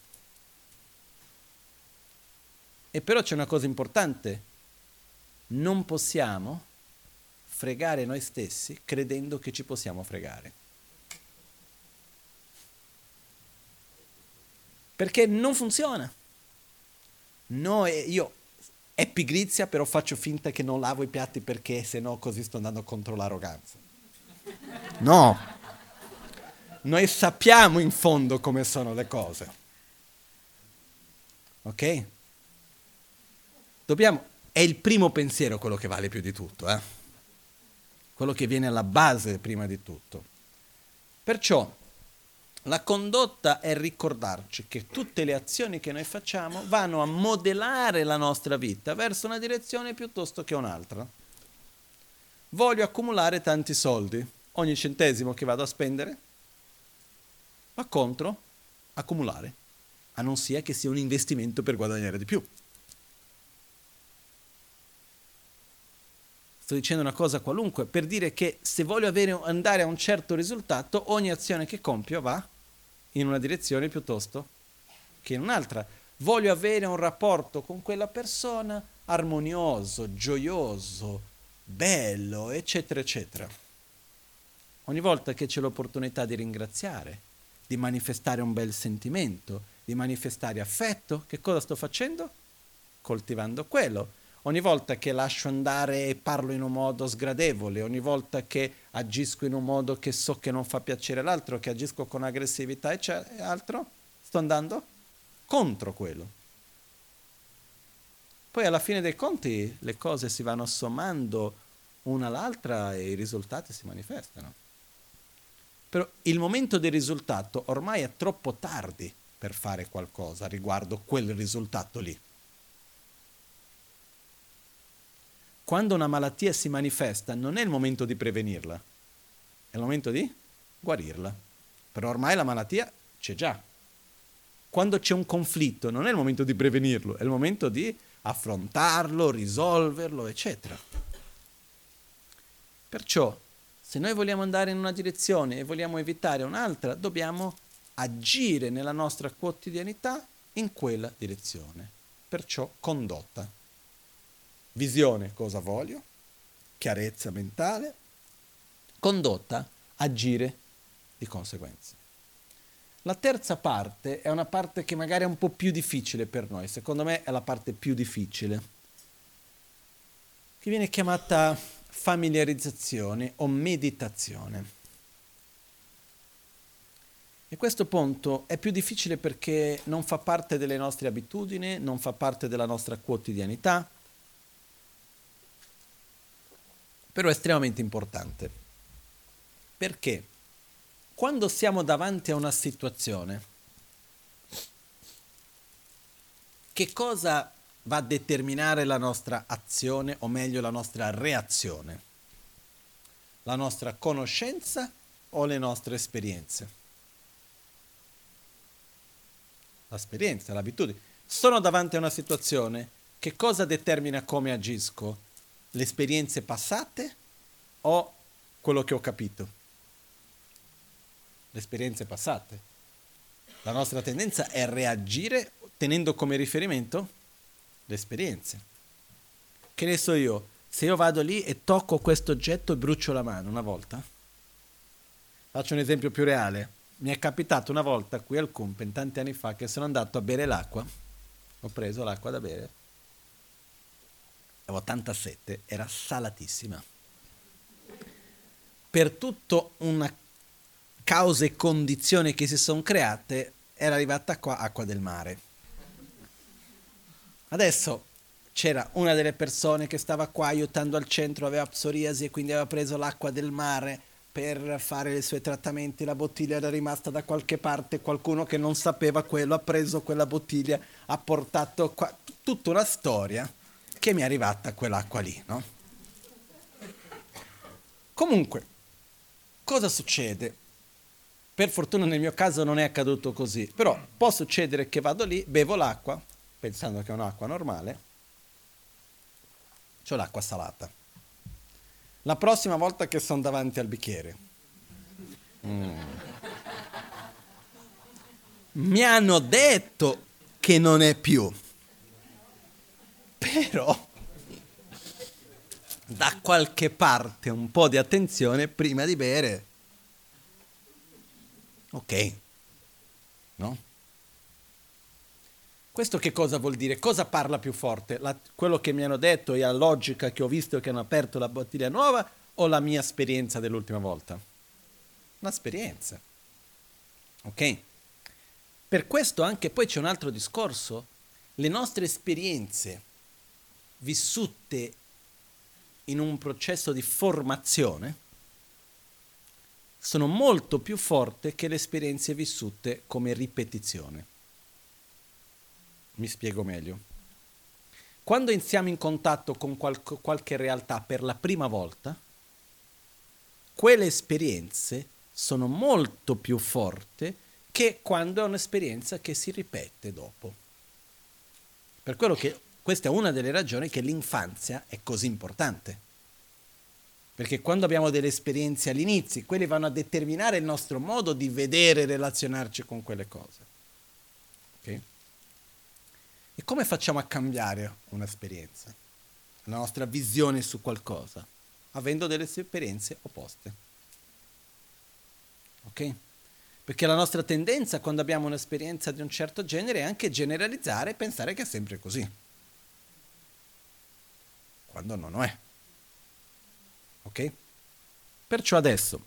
E però c'è una cosa importante, non possiamo fregare noi stessi credendo che ci possiamo fregare. Perché non funziona. Noi, io è pigrizia, però faccio finta che non lavo i piatti perché se no così sto andando contro l'arroganza. No, noi sappiamo in fondo come sono le cose. Ok? Dobbiamo, è il primo pensiero quello che vale più di tutto, eh? quello che viene alla base prima di tutto. Perciò la condotta è ricordarci che tutte le azioni che noi facciamo vanno a modellare la nostra vita verso una direzione piuttosto che un'altra. Voglio accumulare tanti soldi, ogni centesimo che vado a spendere ma contro accumulare, a non sia che sia un investimento per guadagnare di più. Sto dicendo una cosa qualunque per dire che se voglio avere, andare a un certo risultato, ogni azione che compio va in una direzione piuttosto che in un'altra. Voglio avere un rapporto con quella persona armonioso, gioioso, bello, eccetera, eccetera. Ogni volta che c'è l'opportunità di ringraziare, di manifestare un bel sentimento, di manifestare affetto, che cosa sto facendo? Coltivando quello. Ogni volta che lascio andare e parlo in un modo sgradevole, ogni volta che agisco in un modo che so che non fa piacere l'altro, che agisco con aggressività e altro, sto andando contro quello. Poi alla fine dei conti le cose si vanno sommando una all'altra e i risultati si manifestano. Però il momento del risultato ormai è troppo tardi per fare qualcosa riguardo quel risultato lì. Quando una malattia si manifesta non è il momento di prevenirla, è il momento di guarirla. Però ormai la malattia c'è già. Quando c'è un conflitto non è il momento di prevenirlo, è il momento di affrontarlo, risolverlo, eccetera. Perciò, se noi vogliamo andare in una direzione e vogliamo evitare un'altra, dobbiamo agire nella nostra quotidianità in quella direzione. Perciò condotta. Visione, cosa voglio? Chiarezza mentale. Condotta, agire di conseguenza. La terza parte è una parte che magari è un po' più difficile per noi, secondo me è la parte più difficile, che viene chiamata familiarizzazione o meditazione. E questo punto è più difficile perché non fa parte delle nostre abitudini, non fa parte della nostra quotidianità, però è estremamente importante. Perché? quando siamo davanti a una situazione, che cosa va a determinare la nostra azione o meglio la nostra reazione? La nostra conoscenza o le nostre esperienze? L'esperienza, l'abitudine. Sono davanti a una situazione, che cosa determina come agisco? Le esperienze passate o quello che ho capito? le esperienze passate. La nostra tendenza è reagire tenendo come riferimento le esperienze. Che ne so io, se io vado lì e tocco questo oggetto e brucio la mano una volta, faccio un esempio più reale. Mi è capitato una volta qui al Cumpen, tanti anni fa, che sono andato a bere l'acqua, ho preso l'acqua da bere, avevo tanta sete, era salatissima. Per tutto una cause e condizioni che si sono create, era arrivata qua acqua del mare. Adesso c'era una delle persone che stava qua aiutando al centro, aveva psoriasi e quindi aveva preso l'acqua del mare per fare i suoi trattamenti, la bottiglia era rimasta da qualche parte, qualcuno che non sapeva quello ha preso quella bottiglia, ha portato qua, tutta una storia che mi è arrivata quell'acqua lì, no? Comunque, cosa succede? Per fortuna nel mio caso non è accaduto così, però può succedere che vado lì, bevo l'acqua, pensando che è un'acqua normale, ho l'acqua salata. La prossima volta che sono davanti al bicchiere, mm. mi hanno detto che non è più, però da qualche parte un po' di attenzione prima di bere Ok, no? Questo che cosa vuol dire? Cosa parla più forte? La, quello che mi hanno detto e la logica che ho visto che hanno aperto la bottiglia nuova o la mia esperienza dell'ultima volta? L'esperienza. Ok? Per questo anche poi c'è un altro discorso. Le nostre esperienze vissute in un processo di formazione sono molto più forti che le esperienze vissute come ripetizione. Mi spiego meglio. Quando iniziamo in contatto con qual- qualche realtà per la prima volta, quelle esperienze sono molto più forti che quando è un'esperienza che si ripete dopo. Per quello che questa è una delle ragioni che l'infanzia è così importante perché quando abbiamo delle esperienze all'inizio, quelle vanno a determinare il nostro modo di vedere e relazionarci con quelle cose. Okay? E come facciamo a cambiare un'esperienza? La nostra visione su qualcosa? Avendo delle esperienze opposte. Ok? Perché la nostra tendenza quando abbiamo un'esperienza di un certo genere è anche generalizzare e pensare che è sempre così. Quando non lo è. Ok? Perciò adesso,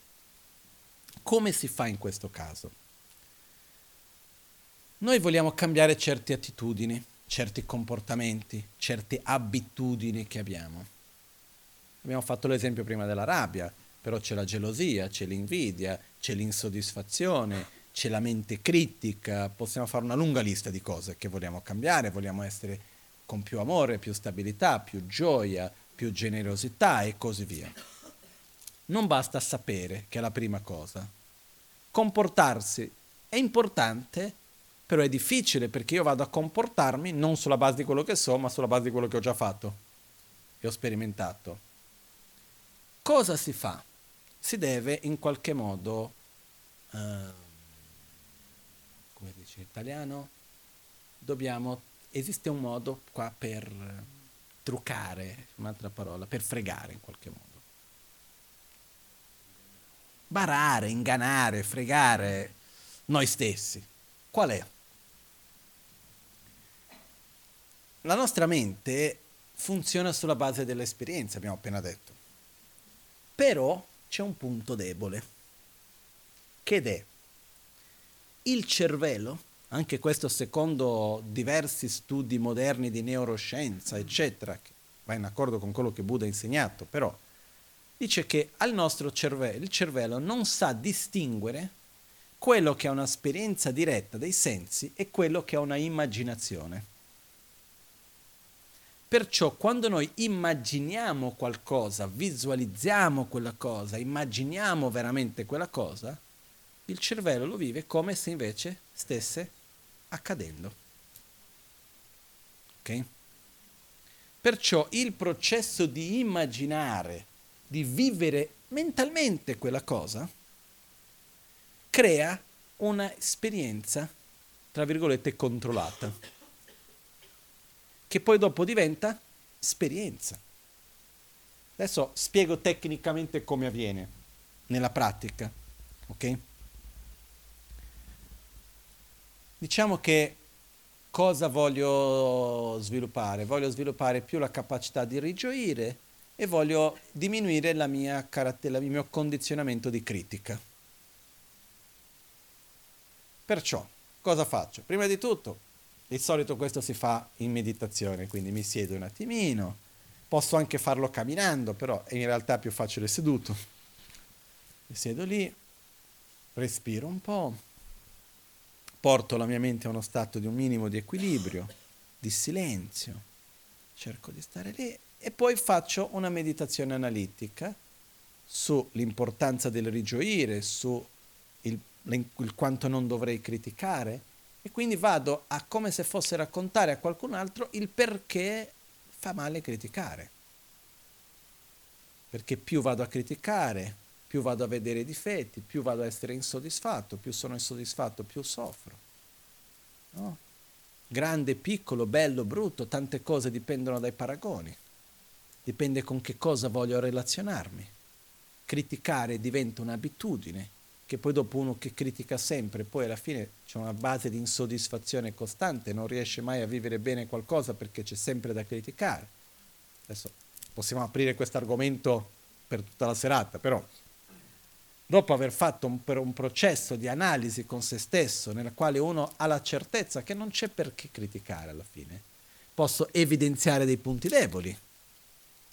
come si fa in questo caso? Noi vogliamo cambiare certe attitudini, certi comportamenti, certe abitudini che abbiamo. Abbiamo fatto l'esempio prima della rabbia, però c'è la gelosia, c'è l'invidia, c'è l'insoddisfazione, c'è la mente critica, possiamo fare una lunga lista di cose che vogliamo cambiare, vogliamo essere con più amore, più stabilità, più gioia, più generosità e così via. Non basta sapere che è la prima cosa. Comportarsi è importante, però è difficile perché io vado a comportarmi non sulla base di quello che so, ma sulla base di quello che ho già fatto e ho sperimentato. Cosa si fa? Si deve in qualche modo, uh, come dice in italiano, dobbiamo, esiste un modo qua per truccare, un'altra parola, per fregare in qualche modo. Barare, ingannare, fregare noi stessi. Qual è? La nostra mente funziona sulla base dell'esperienza, abbiamo appena detto. Però c'è un punto debole, che è il cervello, anche questo secondo diversi studi moderni di neuroscienza, eccetera, che va in accordo con quello che Buddha ha insegnato, però dice che al nostro cervello, il cervello non sa distinguere quello che è un'esperienza diretta dei sensi e quello che è una immaginazione. Perciò quando noi immaginiamo qualcosa, visualizziamo quella cosa, immaginiamo veramente quella cosa, il cervello lo vive come se invece stesse accadendo. Ok? Perciò il processo di immaginare, di vivere mentalmente quella cosa, crea un'esperienza, tra virgolette, controllata che poi dopo diventa esperienza. Adesso spiego tecnicamente come avviene nella pratica, ok? Diciamo che cosa voglio sviluppare? Voglio sviluppare più la capacità di rigioire e voglio diminuire la mia caratter- il mio condizionamento di critica. Perciò, cosa faccio? Prima di tutto, di solito questo si fa in meditazione, quindi mi siedo un attimino, posso anche farlo camminando, però è in realtà più facile seduto. Mi siedo lì, respiro un po', porto la mia mente a uno stato di un minimo di equilibrio, di silenzio, cerco di stare lì e poi faccio una meditazione analitica sull'importanza del rigioire, su il, il quanto non dovrei criticare e quindi vado a come se fosse raccontare a qualcun altro il perché fa male criticare. Perché più vado a criticare, più vado a vedere i difetti, più vado a essere insoddisfatto, più sono insoddisfatto, più soffro. No? Grande, piccolo, bello, brutto, tante cose dipendono dai paragoni. Dipende con che cosa voglio relazionarmi. Criticare diventa un'abitudine che poi dopo uno che critica sempre, poi alla fine c'è una base di insoddisfazione costante, non riesce mai a vivere bene qualcosa perché c'è sempre da criticare. Adesso possiamo aprire questo argomento per tutta la serata, però dopo aver fatto un, un processo di analisi con se stesso, nel quale uno ha la certezza che non c'è perché criticare alla fine, posso evidenziare dei punti deboli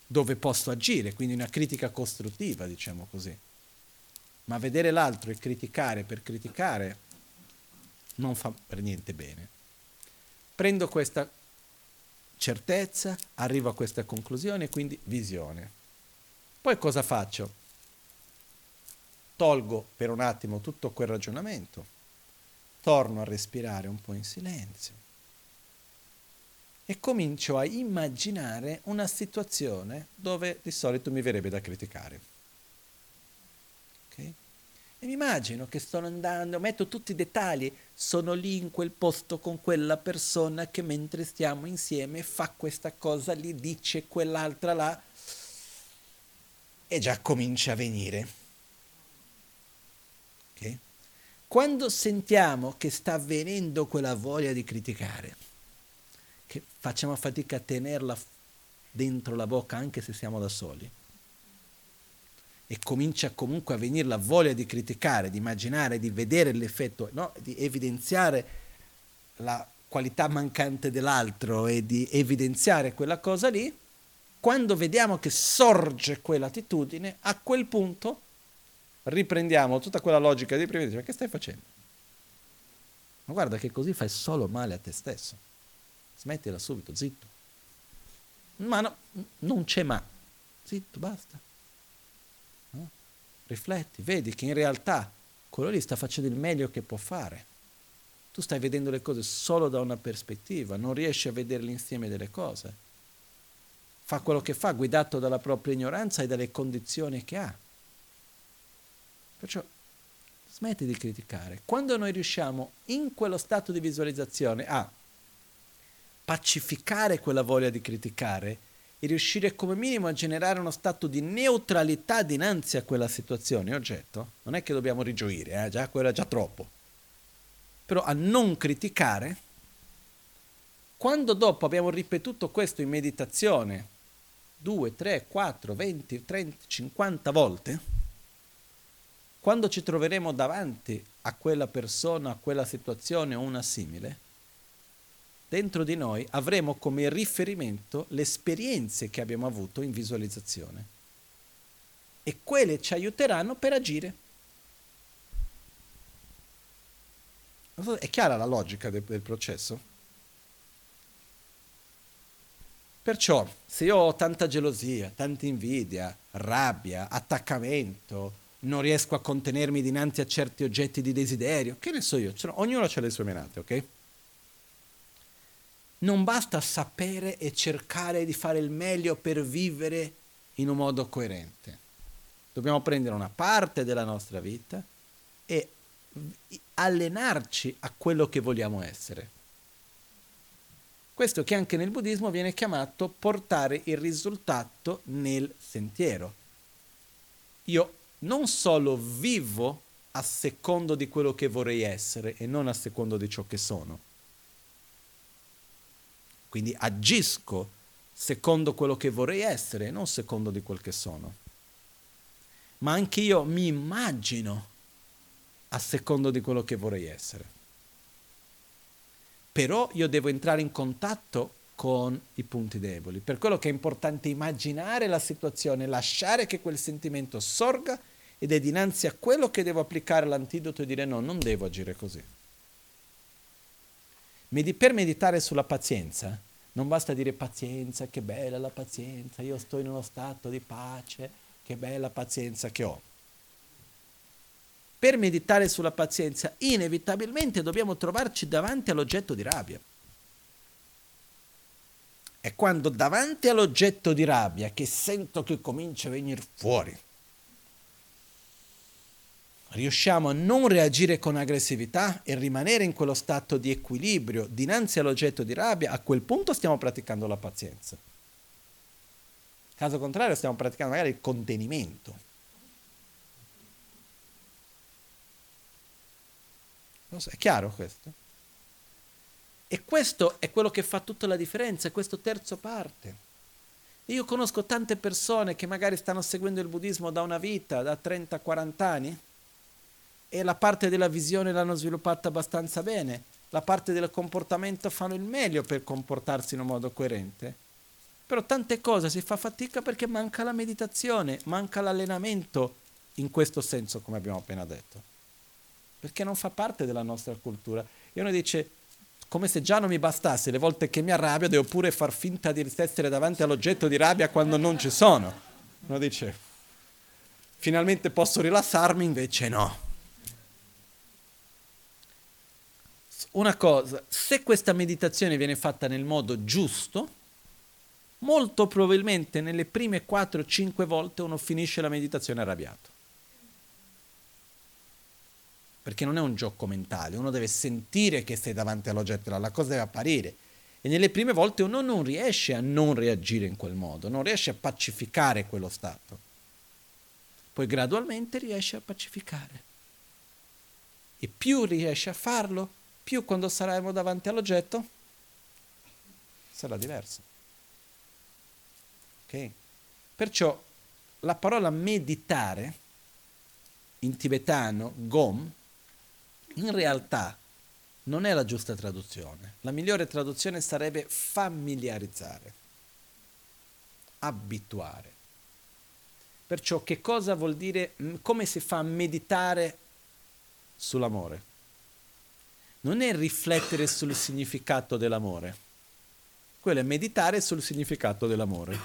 dove posso agire, quindi una critica costruttiva, diciamo così ma vedere l'altro e criticare per criticare non fa per niente bene. Prendo questa certezza, arrivo a questa conclusione, quindi visione. Poi cosa faccio? Tolgo per un attimo tutto quel ragionamento, torno a respirare un po' in silenzio. E comincio a immaginare una situazione dove di solito mi verrebbe da criticare. E mi immagino che sto andando, metto tutti i dettagli, sono lì in quel posto con quella persona che mentre stiamo insieme fa questa cosa lì, dice quell'altra là. E già comincia a venire. Okay? Quando sentiamo che sta avvenendo quella voglia di criticare, che facciamo fatica a tenerla dentro la bocca anche se siamo da soli, e comincia comunque a venire la voglia di criticare, di immaginare, di vedere l'effetto, no? di evidenziare la qualità mancante dell'altro e di evidenziare quella cosa lì, quando vediamo che sorge quell'attitudine, a quel punto riprendiamo tutta quella logica prima e diciamo, che stai facendo? Ma guarda che così fai solo male a te stesso. Smettila subito, zitto. Ma no, non c'è ma zitto, basta. No? Rifletti, vedi che in realtà quello lì sta facendo il meglio che può fare. Tu stai vedendo le cose solo da una prospettiva, non riesci a vedere l'insieme delle cose. Fa quello che fa, guidato dalla propria ignoranza e dalle condizioni che ha. Perciò smetti di criticare. Quando noi riusciamo in quello stato di visualizzazione a pacificare quella voglia di criticare e riuscire come minimo a generare uno stato di neutralità dinanzi a quella situazione oggetto, non è che dobbiamo rigioire, eh? già quello è già troppo, però a non criticare, quando dopo abbiamo ripetuto questo in meditazione 2, 3, 4, 20, 30, 50 volte, quando ci troveremo davanti a quella persona, a quella situazione o una simile, dentro di noi avremo come riferimento le esperienze che abbiamo avuto in visualizzazione e quelle ci aiuteranno per agire. È chiara la logica del, del processo? Perciò, se io ho tanta gelosia, tanta invidia, rabbia, attaccamento, non riesco a contenermi dinanzi a certi oggetti di desiderio, che ne so io, cioè, ognuno ha le sue menate, ok? non basta sapere e cercare di fare il meglio per vivere in un modo coerente. Dobbiamo prendere una parte della nostra vita e allenarci a quello che vogliamo essere. Questo che anche nel buddismo viene chiamato portare il risultato nel sentiero. Io non solo vivo a secondo di quello che vorrei essere e non a secondo di ciò che sono quindi agisco secondo quello che vorrei essere, non secondo di quel che sono. Ma anche io mi immagino a secondo di quello che vorrei essere. Però io devo entrare in contatto con i punti deboli. Per quello che è importante immaginare la situazione, lasciare che quel sentimento sorga ed è dinanzi a quello che devo applicare l'antidoto e dire no, non devo agire così per meditare sulla pazienza, non basta dire pazienza, che bella la pazienza, io sto in uno stato di pace, che bella pazienza che ho. Per meditare sulla pazienza, inevitabilmente dobbiamo trovarci davanti all'oggetto di rabbia. È quando davanti all'oggetto di rabbia che sento che comincia a venire fuori riusciamo a non reagire con aggressività e rimanere in quello stato di equilibrio dinanzi all'oggetto di rabbia, a quel punto stiamo praticando la pazienza. Caso contrario stiamo praticando magari il contenimento. È chiaro questo? E questo è quello che fa tutta la differenza, è questo terzo parte. Io conosco tante persone che magari stanno seguendo il buddismo da una vita, da 30-40 anni, e la parte della visione l'hanno sviluppata abbastanza bene, la parte del comportamento fanno il meglio per comportarsi in un modo coerente. Però tante cose si fa fatica perché manca la meditazione, manca l'allenamento in questo senso, come abbiamo appena detto. Perché non fa parte della nostra cultura. E uno dice, come se già non mi bastasse, le volte che mi arrabbio devo pure far finta di essere davanti all'oggetto di rabbia quando non ci sono. Uno dice, finalmente posso rilassarmi, invece no. Una cosa, se questa meditazione viene fatta nel modo giusto, molto probabilmente nelle prime 4-5 volte uno finisce la meditazione arrabbiato. Perché non è un gioco mentale, uno deve sentire che sei davanti all'oggetto, la cosa deve apparire. E nelle prime volte uno non riesce a non reagire in quel modo, non riesce a pacificare quello stato. Poi gradualmente riesce a pacificare. E più riesce a farlo, più quando saremo davanti all'oggetto sarà diverso. Ok? Perciò la parola meditare in tibetano, gom, in realtà non è la giusta traduzione. La migliore traduzione sarebbe familiarizzare, abituare. Perciò che cosa vuol dire, come si fa a meditare sull'amore? Non è riflettere sul significato dell'amore, quello è meditare sul significato dell'amore.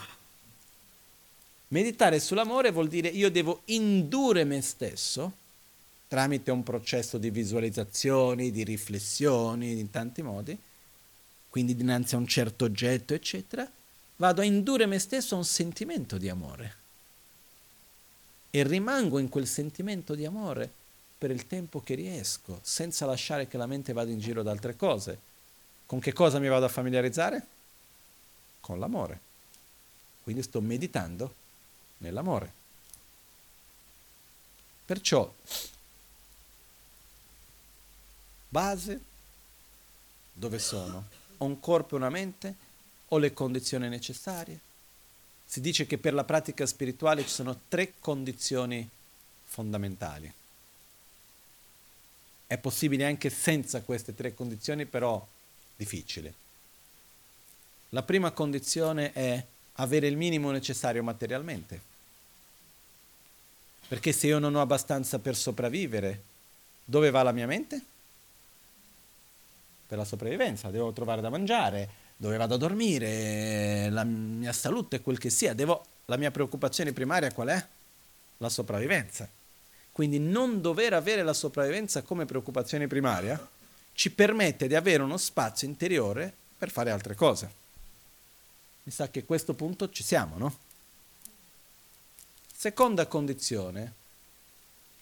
Meditare sull'amore vuol dire io devo indurre me stesso tramite un processo di visualizzazioni, di riflessioni, in tanti modi, quindi dinanzi a un certo oggetto, eccetera, vado a indurre me stesso a un sentimento di amore. E rimango in quel sentimento di amore per il tempo che riesco, senza lasciare che la mente vada in giro ad altre cose. Con che cosa mi vado a familiarizzare? Con l'amore. Quindi sto meditando nell'amore. Perciò, base, dove sono? Ho un corpo e una mente? Ho le condizioni necessarie? Si dice che per la pratica spirituale ci sono tre condizioni fondamentali. È possibile anche senza queste tre condizioni, però difficile. La prima condizione è avere il minimo necessario materialmente. Perché se io non ho abbastanza per sopravvivere, dove va la mia mente? Per la sopravvivenza, devo trovare da mangiare, dove vado a dormire, la mia salute, quel che sia. Devo, la mia preoccupazione primaria qual è? La sopravvivenza. Quindi non dover avere la sopravvivenza come preoccupazione primaria ci permette di avere uno spazio interiore per fare altre cose. Mi sa che a questo punto ci siamo, no? Seconda condizione,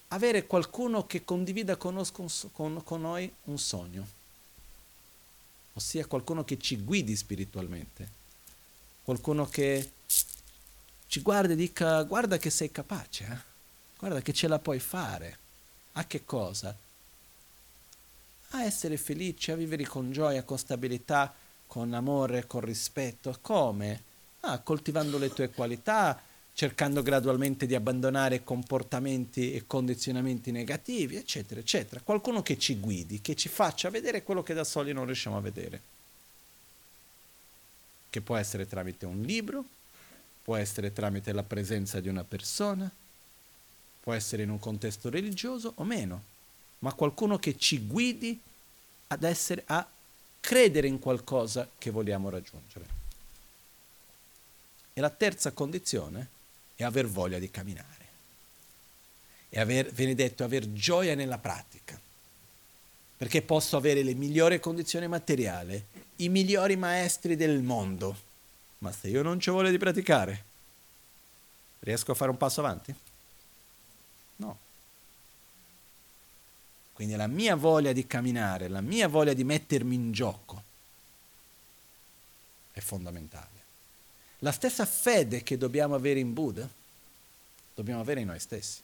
avere qualcuno che condivida con, noi un sogno, ossia qualcuno che ci guidi spiritualmente, qualcuno che ci guarda e dica guarda che sei capace, eh? Guarda che ce la puoi fare. A che cosa? A essere felice, a vivere con gioia, con stabilità, con amore, con rispetto. Come? Ah, coltivando le tue qualità, cercando gradualmente di abbandonare comportamenti e condizionamenti negativi, eccetera, eccetera. Qualcuno che ci guidi, che ci faccia vedere quello che da soli non riusciamo a vedere. Che può essere tramite un libro, può essere tramite la presenza di una persona, può essere in un contesto religioso o meno, ma qualcuno che ci guidi ad essere, a credere in qualcosa che vogliamo raggiungere. E la terza condizione è aver voglia di camminare. E aver, viene detto, aver gioia nella pratica. Perché posso avere le migliori condizioni materiali, i migliori maestri del mondo, ma se io non ci voglio di praticare, riesco a fare un passo avanti? Quindi la mia voglia di camminare, la mia voglia di mettermi in gioco è fondamentale. La stessa fede che dobbiamo avere in Buddha, dobbiamo avere in noi stessi.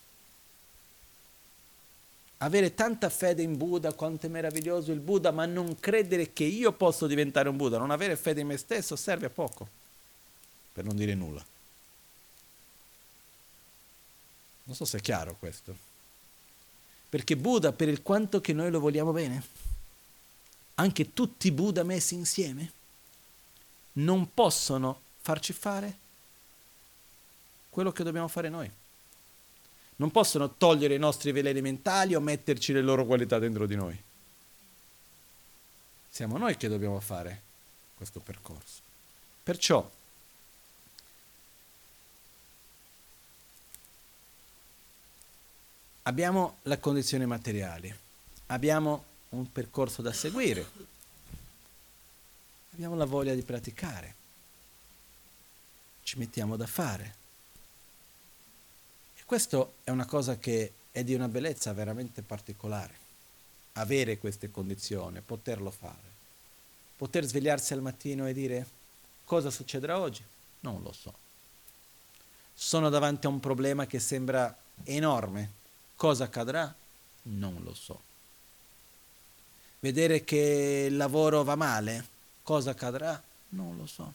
Avere tanta fede in Buddha, quanto è meraviglioso il Buddha, ma non credere che io posso diventare un Buddha, non avere fede in me stesso serve a poco, per non dire nulla. Non so se è chiaro questo. Perché Buddha, per il quanto che noi lo vogliamo bene, anche tutti i Buddha messi insieme, non possono farci fare quello che dobbiamo fare noi. Non possono togliere i nostri veleni mentali o metterci le loro qualità dentro di noi. Siamo noi che dobbiamo fare questo percorso. Perciò abbiamo la condizione materiale, abbiamo un percorso da seguire, abbiamo la voglia di praticare ci mettiamo da fare. E questo è una cosa che è di una bellezza veramente particolare. Avere queste condizioni, poterlo fare. Poter svegliarsi al mattino e dire cosa succederà oggi? Non lo so. Sono davanti a un problema che sembra enorme. Cosa accadrà? Non lo so. Vedere che il lavoro va male? Cosa accadrà? Non lo so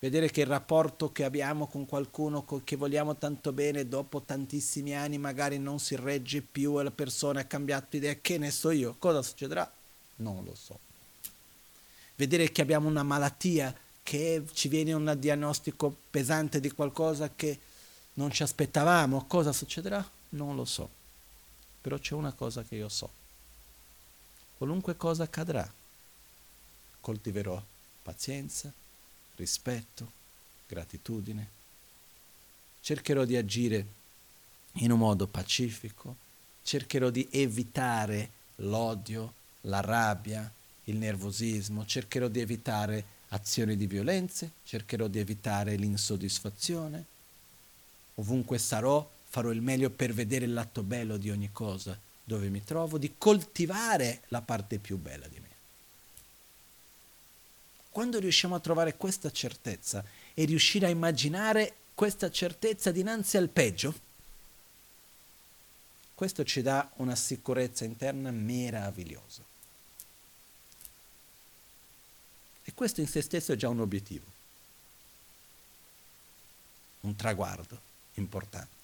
vedere che il rapporto che abbiamo con qualcuno che vogliamo tanto bene dopo tantissimi anni magari non si regge più e la persona ha cambiato idea, che ne so io, cosa succederà? Non lo so. Vedere che abbiamo una malattia, che ci viene un diagnostico pesante di qualcosa che non ci aspettavamo, cosa succederà? Non lo so. Però c'è una cosa che io so. Qualunque cosa accadrà, coltiverò pazienza, rispetto, gratitudine cercherò di agire in un modo pacifico, cercherò di evitare l'odio, la rabbia, il nervosismo, cercherò di evitare azioni di violenze, cercherò di evitare l'insoddisfazione. Ovunque sarò, farò il meglio per vedere il lato bello di ogni cosa dove mi trovo, di coltivare la parte più bella di me. Quando riusciamo a trovare questa certezza e riuscire a immaginare questa certezza dinanzi al peggio, questo ci dà una sicurezza interna meravigliosa. E questo in se stesso è già un obiettivo, un traguardo importante.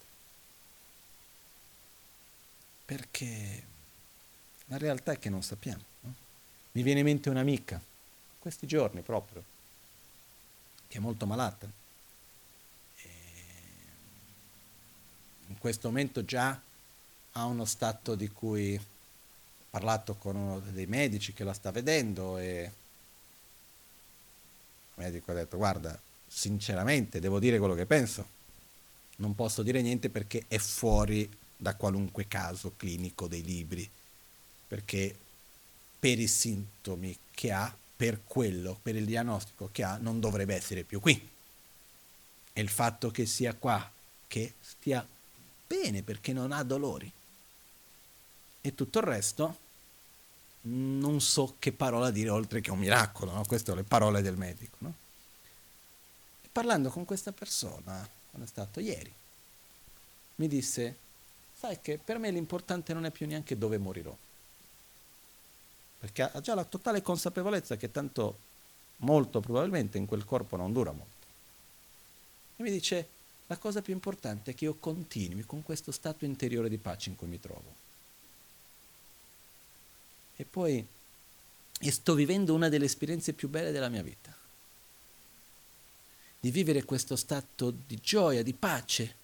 Perché la realtà è che non sappiamo. No? Mi viene in mente un'amica, questi giorni proprio, che è molto malata. E in questo momento già ha uno stato di cui ho parlato con uno dei medici che la sta vedendo e il medico ha detto guarda, sinceramente devo dire quello che penso, non posso dire niente perché è fuori da qualunque caso clinico dei libri, perché per i sintomi che ha, per quello, per il diagnostico che ha, non dovrebbe essere più qui. E il fatto che sia qua, che stia bene perché non ha dolori, e tutto il resto non so che parola dire oltre che un miracolo, no? queste sono le parole del medico. No? Parlando con questa persona, quando è stato ieri, mi disse, sai che per me l'importante non è più neanche dove morirò, perché ha già la totale consapevolezza che tanto molto probabilmente in quel corpo non dura molto. E mi dice, la cosa più importante è che io continui con questo stato interiore di pace in cui mi trovo e poi e sto vivendo una delle esperienze più belle della mia vita. Di vivere questo stato di gioia, di pace,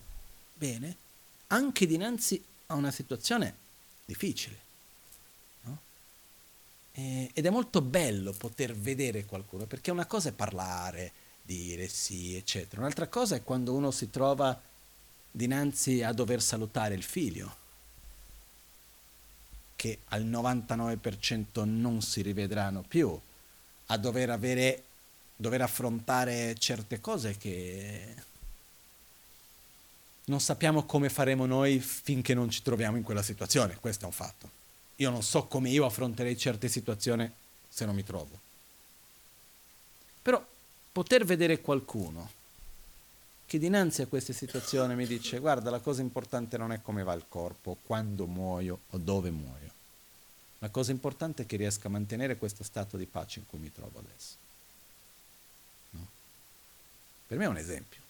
bene, anche dinanzi a una situazione difficile. No? E, ed è molto bello poter vedere qualcuno, perché una cosa è parlare, dire sì, eccetera. Un'altra cosa è quando uno si trova dinanzi a dover salutare il figlio che al 99% non si rivedranno più, a dover, avere, dover affrontare certe cose che non sappiamo come faremo noi finché non ci troviamo in quella situazione, questo è un fatto. Io non so come io affronterei certe situazioni se non mi trovo. Però poter vedere qualcuno che dinanzi a queste situazioni mi dice guarda la cosa importante non è come va il corpo, quando muoio o dove muoio. La cosa importante è che riesca a mantenere questo stato di pace in cui mi trovo adesso. No? Per me è un esempio,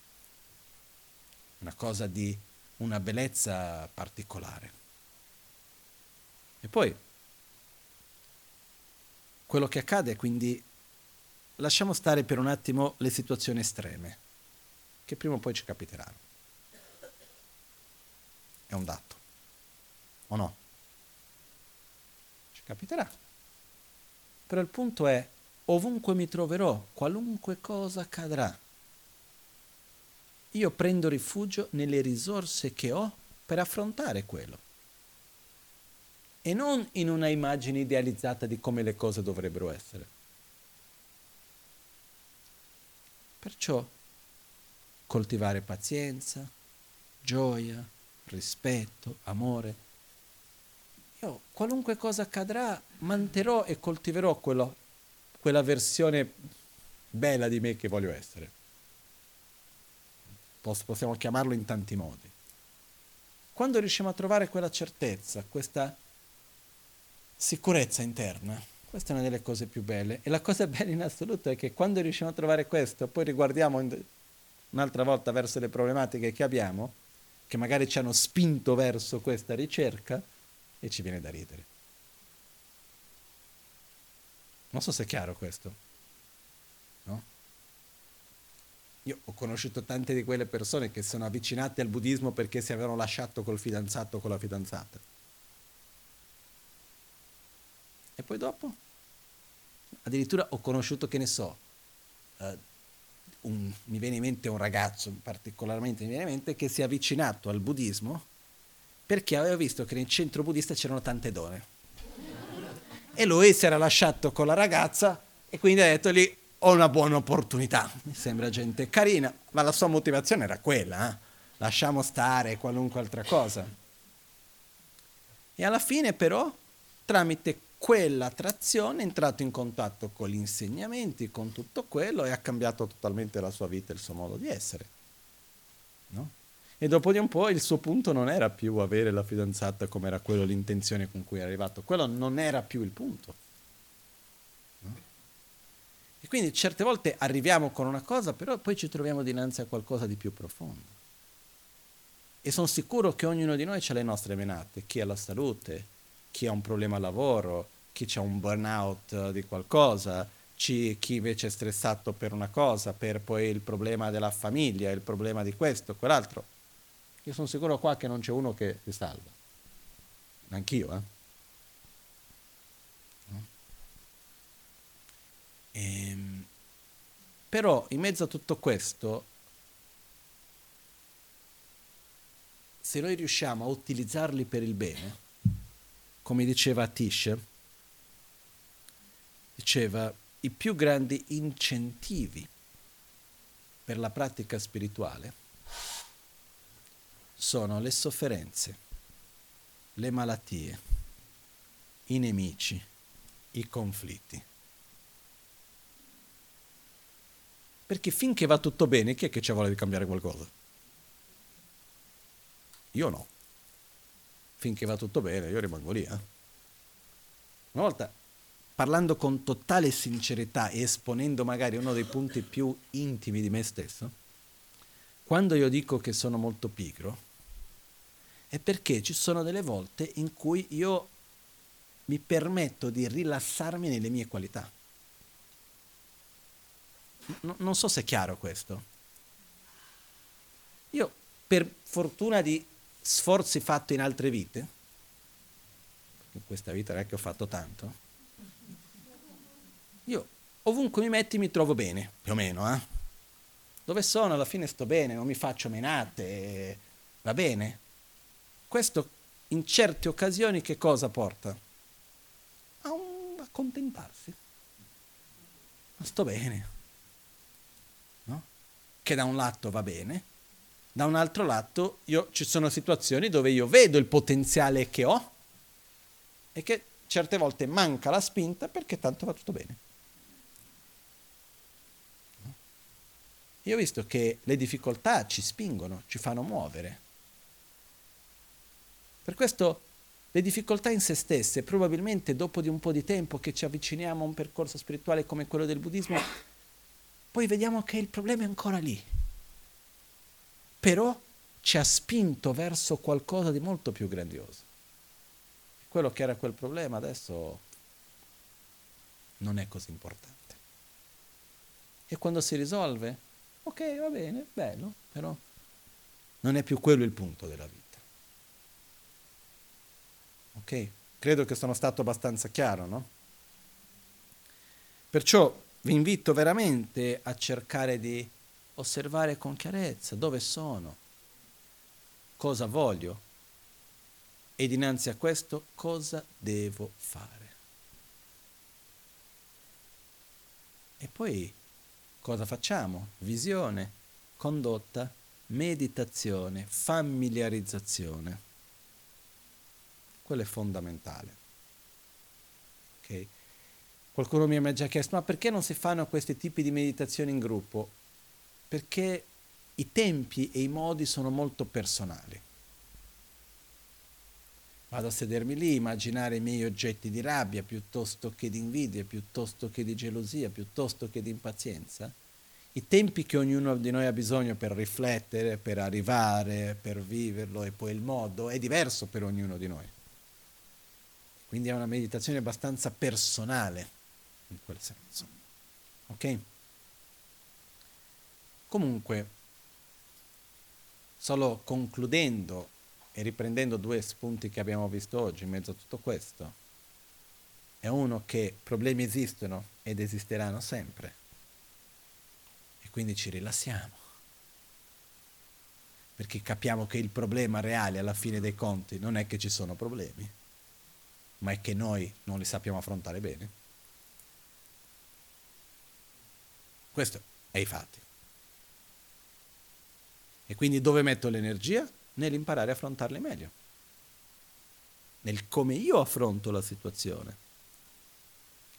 una cosa di una bellezza particolare. E poi quello che accade, quindi lasciamo stare per un attimo le situazioni estreme, che prima o poi ci capiteranno. È un dato, o no? Capiterà. Però il punto è, ovunque mi troverò, qualunque cosa accadrà, io prendo rifugio nelle risorse che ho per affrontare quello. E non in una immagine idealizzata di come le cose dovrebbero essere. Perciò coltivare pazienza, gioia, rispetto, amore, io qualunque cosa accadrà, manterrò e coltiverò quello, quella versione bella di me che voglio essere. Possiamo chiamarlo in tanti modi. Quando riusciamo a trovare quella certezza, questa sicurezza interna, questa è una delle cose più belle. E la cosa bella in assoluto è che quando riusciamo a trovare questo, poi riguardiamo un'altra volta verso le problematiche che abbiamo, che magari ci hanno spinto verso questa ricerca, e ci viene da ridere. Non so se è chiaro questo. No? Io ho conosciuto tante di quelle persone che sono avvicinate al buddismo perché si avevano lasciato col fidanzato o con la fidanzata. E poi dopo? Addirittura ho conosciuto, che ne so, uh, un, mi viene in mente un ragazzo, particolarmente mi viene in mente, che si è avvicinato al buddismo perché aveva visto che nel centro buddista c'erano tante donne. E lui si era lasciato con la ragazza e quindi ha detto lì ho una buona opportunità. Mi sembra gente carina, ma la sua motivazione era quella, eh? lasciamo stare qualunque altra cosa. E alla fine però, tramite quell'attrazione è entrato in contatto con gli insegnamenti, con tutto quello e ha cambiato totalmente la sua vita e il suo modo di essere. No? E dopo di un po' il suo punto non era più avere la fidanzata come era quello l'intenzione con cui è arrivato, quello non era più il punto. E quindi certe volte arriviamo con una cosa, però poi ci troviamo dinanzi a qualcosa di più profondo. E sono sicuro che ognuno di noi ha le nostre menate, chi ha la salute, chi ha un problema al lavoro, chi ha un burnout di qualcosa, chi invece è stressato per una cosa, per poi il problema della famiglia, il problema di questo, quell'altro. Io sono sicuro qua che non c'è uno che si salva. Anch'io, eh? Ehm, però in mezzo a tutto questo, se noi riusciamo a utilizzarli per il bene, come diceva Tish, diceva i più grandi incentivi per la pratica spirituale sono le sofferenze, le malattie, i nemici, i conflitti. Perché finché va tutto bene, chi è che ci vuole di cambiare qualcosa? Io no. Finché va tutto bene, io rimango lì. Eh? Una volta, parlando con totale sincerità e esponendo magari uno dei punti più intimi di me stesso, quando io dico che sono molto pigro, è perché ci sono delle volte in cui io mi permetto di rilassarmi nelle mie qualità. N- non so se è chiaro questo. Io, per fortuna di sforzi fatti in altre vite, in questa vita non è che ho fatto tanto, io ovunque mi metti mi trovo bene, più o meno, eh? Dove sono alla fine sto bene, non mi faccio menate, va bene. Questo in certe occasioni che cosa porta? A, un, a contentarsi. Ma sto bene. Che da un lato va bene, da un altro lato io, ci sono situazioni dove io vedo il potenziale che ho e che certe volte manca la spinta perché tanto va tutto bene. Io ho visto che le difficoltà ci spingono, ci fanno muovere. Per questo le difficoltà in se stesse, probabilmente dopo di un po' di tempo che ci avviciniamo a un percorso spirituale come quello del buddismo, poi vediamo che il problema è ancora lì. Però ci ha spinto verso qualcosa di molto più grandioso. Quello che era quel problema adesso non è così importante. E quando si risolve, ok, va bene, bello, però non è più quello il punto della vita. Ok? Credo che sono stato abbastanza chiaro, no? Perciò vi invito veramente a cercare di osservare con chiarezza dove sono, cosa voglio e dinanzi a questo cosa devo fare. E poi cosa facciamo? Visione, condotta, meditazione, familiarizzazione. Quello è fondamentale. Okay? Qualcuno mi ha già chiesto, ma perché non si fanno questi tipi di meditazioni in gruppo? Perché i tempi e i modi sono molto personali. Vado a sedermi lì, immaginare i miei oggetti di rabbia piuttosto che di invidia, piuttosto che di gelosia, piuttosto che di impazienza. I tempi che ognuno di noi ha bisogno per riflettere, per arrivare, per viverlo e poi il modo è diverso per ognuno di noi. Quindi è una meditazione abbastanza personale in quel senso. Ok? Comunque, solo concludendo e riprendendo due spunti che abbiamo visto oggi in mezzo a tutto questo, è uno che problemi esistono ed esisteranno sempre. E quindi ci rilassiamo. Perché capiamo che il problema reale alla fine dei conti non è che ci sono problemi, ma è che noi non li sappiamo affrontare bene. Questo è i fatti. E quindi dove metto l'energia? Nell'imparare a affrontarli meglio. Nel come io affronto la situazione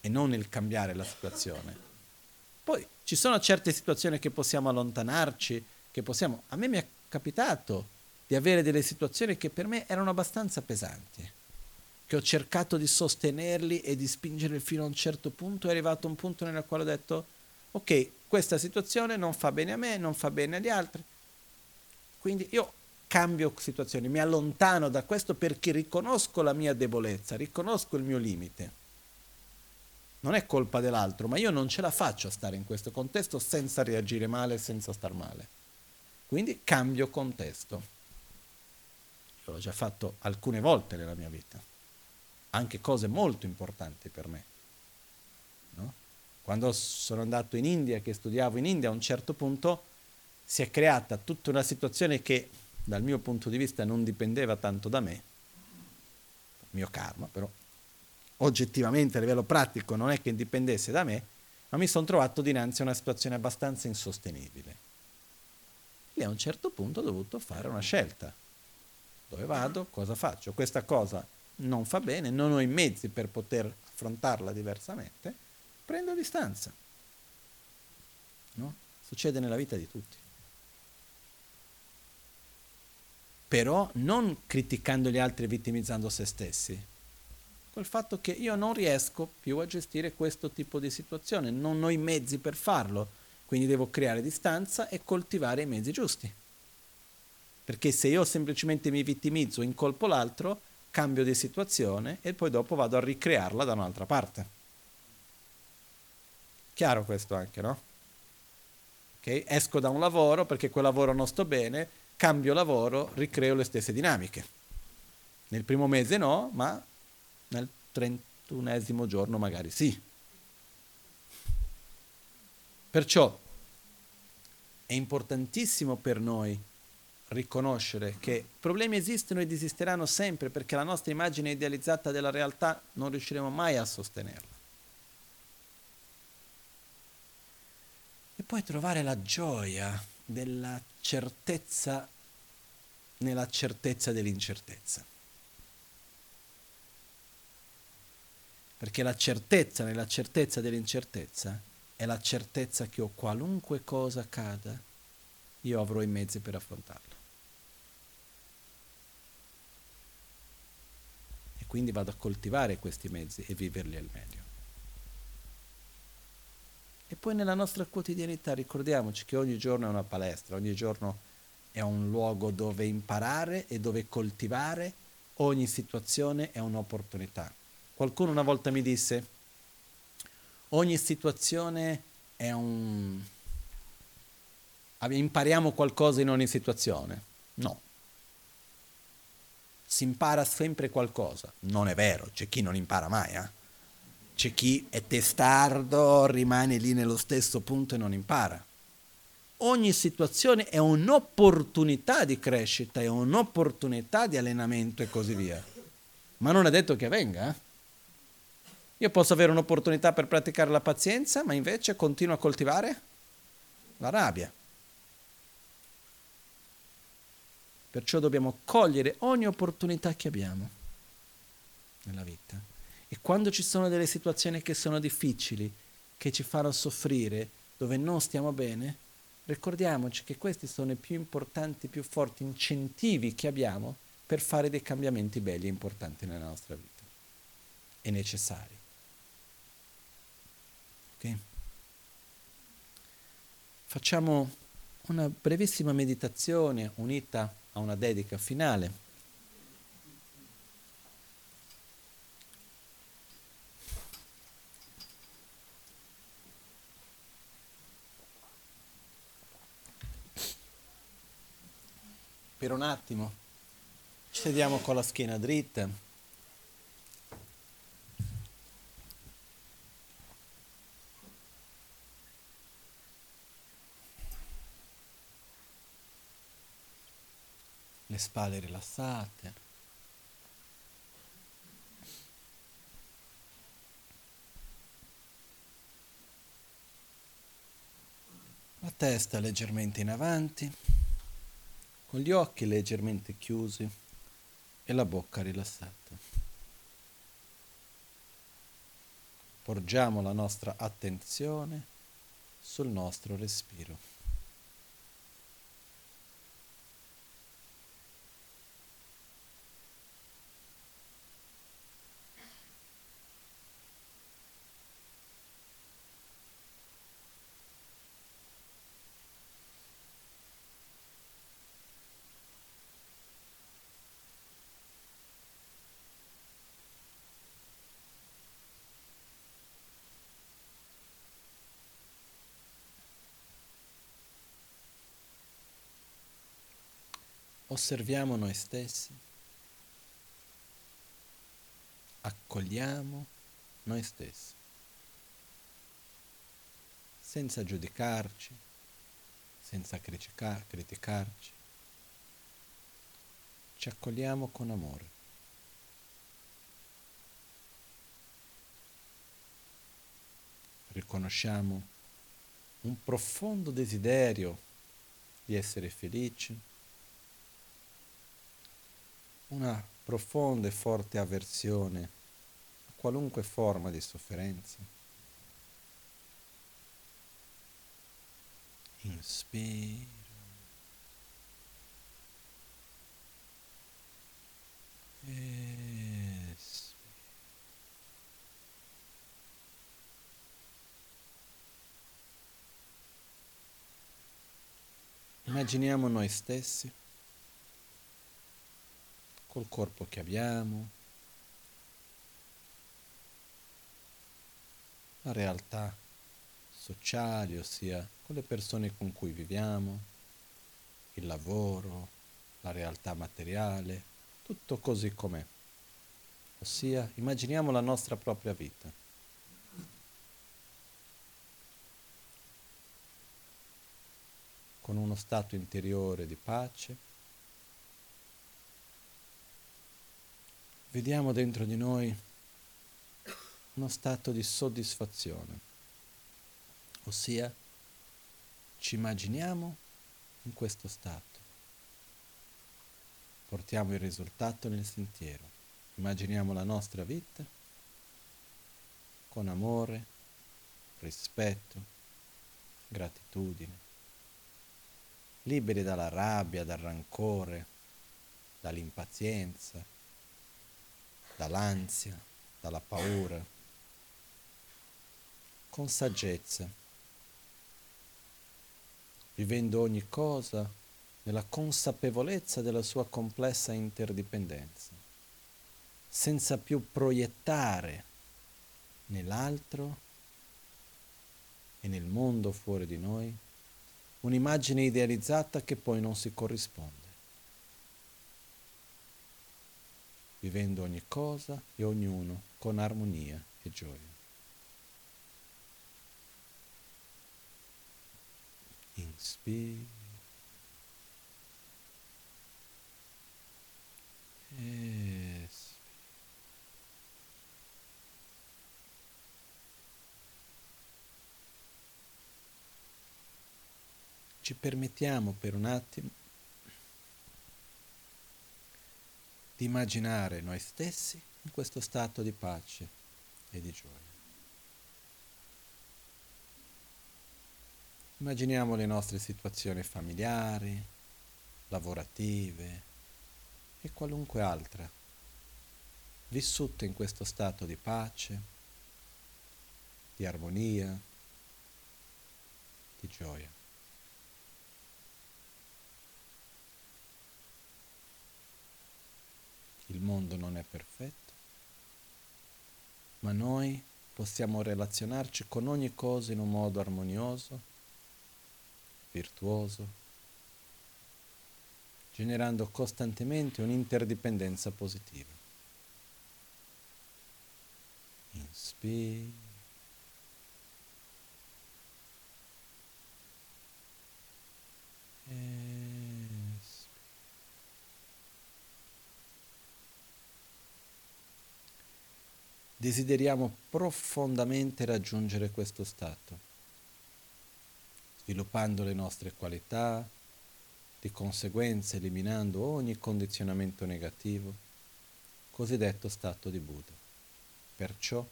e non nel cambiare la situazione. Poi ci sono certe situazioni che possiamo allontanarci, che possiamo... A me mi è capitato di avere delle situazioni che per me erano abbastanza pesanti, che ho cercato di sostenerli e di spingere fino a un certo punto, è arrivato un punto nel quale ho detto, ok, questa situazione non fa bene a me, non fa bene agli altri, quindi io cambio situazioni, mi allontano da questo perché riconosco la mia debolezza, riconosco il mio limite. Non è colpa dell'altro, ma io non ce la faccio a stare in questo contesto senza reagire male, senza star male. Quindi cambio contesto. Io l'ho già fatto alcune volte nella mia vita, anche cose molto importanti per me. Quando sono andato in India, che studiavo in India, a un certo punto si è creata tutta una situazione che dal mio punto di vista non dipendeva tanto da me, mio karma però, oggettivamente a livello pratico non è che dipendesse da me, ma mi sono trovato dinanzi a una situazione abbastanza insostenibile. E a un certo punto ho dovuto fare una scelta. Dove vado? Cosa faccio? Questa cosa non fa bene, non ho i mezzi per poter affrontarla diversamente, prendo distanza. No? Succede nella vita di tutti. però non criticando gli altri e vittimizzando se stessi. Col fatto che io non riesco più a gestire questo tipo di situazione, non ho i mezzi per farlo, quindi devo creare distanza e coltivare i mezzi giusti. Perché se io semplicemente mi vittimizzo, incolpo l'altro, cambio di situazione e poi dopo vado a ricrearla da un'altra parte. Chiaro questo anche, no? Okay? Esco da un lavoro perché quel lavoro non sto bene, cambio lavoro, ricreo le stesse dinamiche. Nel primo mese no, ma nel trentunesimo giorno magari sì. Perciò è importantissimo per noi riconoscere che problemi esistono ed esisteranno sempre perché la nostra immagine idealizzata della realtà non riusciremo mai a sostenerla. E poi trovare la gioia della certezza nella certezza dell'incertezza. Perché la certezza nella certezza dell'incertezza è la certezza che ho qualunque cosa accada, io avrò i mezzi per affrontarlo. E quindi vado a coltivare questi mezzi e viverli al meglio. E poi nella nostra quotidianità ricordiamoci che ogni giorno è una palestra, ogni giorno è un luogo dove imparare e dove coltivare, ogni situazione è un'opportunità. Qualcuno una volta mi disse, ogni situazione è un... impariamo qualcosa in ogni situazione. No. Si impara sempre qualcosa. Non è vero, c'è chi non impara mai, eh? C'è chi è testardo, rimane lì nello stesso punto e non impara. Ogni situazione è un'opportunità di crescita, è un'opportunità di allenamento e così via. Ma non è detto che avvenga. Eh? Io posso avere un'opportunità per praticare la pazienza, ma invece continuo a coltivare la rabbia. Perciò dobbiamo cogliere ogni opportunità che abbiamo nella vita. E quando ci sono delle situazioni che sono difficili, che ci fanno soffrire, dove non stiamo bene, ricordiamoci che questi sono i più importanti, più forti incentivi che abbiamo per fare dei cambiamenti belli e importanti nella nostra vita e necessari. Okay? Facciamo una brevissima meditazione unita a una dedica finale. per un attimo, ci sediamo con la schiena dritta. Le spalle rilassate. La testa leggermente in avanti con gli occhi leggermente chiusi e la bocca rilassata. Porgiamo la nostra attenzione sul nostro respiro. Osserviamo noi stessi, accogliamo noi stessi, senza giudicarci, senza critica- criticarci, ci accogliamo con amore. Riconosciamo un profondo desiderio di essere felici, una profonda e forte avversione a qualunque forma di sofferenza. Inspiro. Espiro. Immaginiamo noi stessi col corpo che abbiamo, la realtà sociale, ossia con le persone con cui viviamo, il lavoro, la realtà materiale, tutto così com'è. Ossia, immaginiamo la nostra propria vita. con uno stato interiore di pace, vediamo dentro di noi uno stato di soddisfazione, ossia ci immaginiamo in questo stato, portiamo il risultato nel sentiero, immaginiamo la nostra vita con amore, rispetto, gratitudine, liberi dalla rabbia, dal rancore, dall'impazienza, dall'ansia, dalla paura, con saggezza, vivendo ogni cosa nella consapevolezza della sua complessa interdipendenza, senza più proiettare nell'altro e nel mondo fuori di noi un'immagine idealizzata che poi non si corrisponde. Vivendo ogni cosa e ognuno con armonia e gioia. Inspira. Espira. Ci permettiamo per un attimo di immaginare noi stessi in questo stato di pace e di gioia. Immaginiamo le nostre situazioni familiari, lavorative e qualunque altra, vissute in questo stato di pace, di armonia, di gioia. Il mondo non è perfetto, ma noi possiamo relazionarci con ogni cosa in un modo armonioso, virtuoso, generando costantemente un'interdipendenza positiva. Inspira. Desideriamo profondamente raggiungere questo stato, sviluppando le nostre qualità, di conseguenza eliminando ogni condizionamento negativo, cosiddetto stato di Buddha. Perciò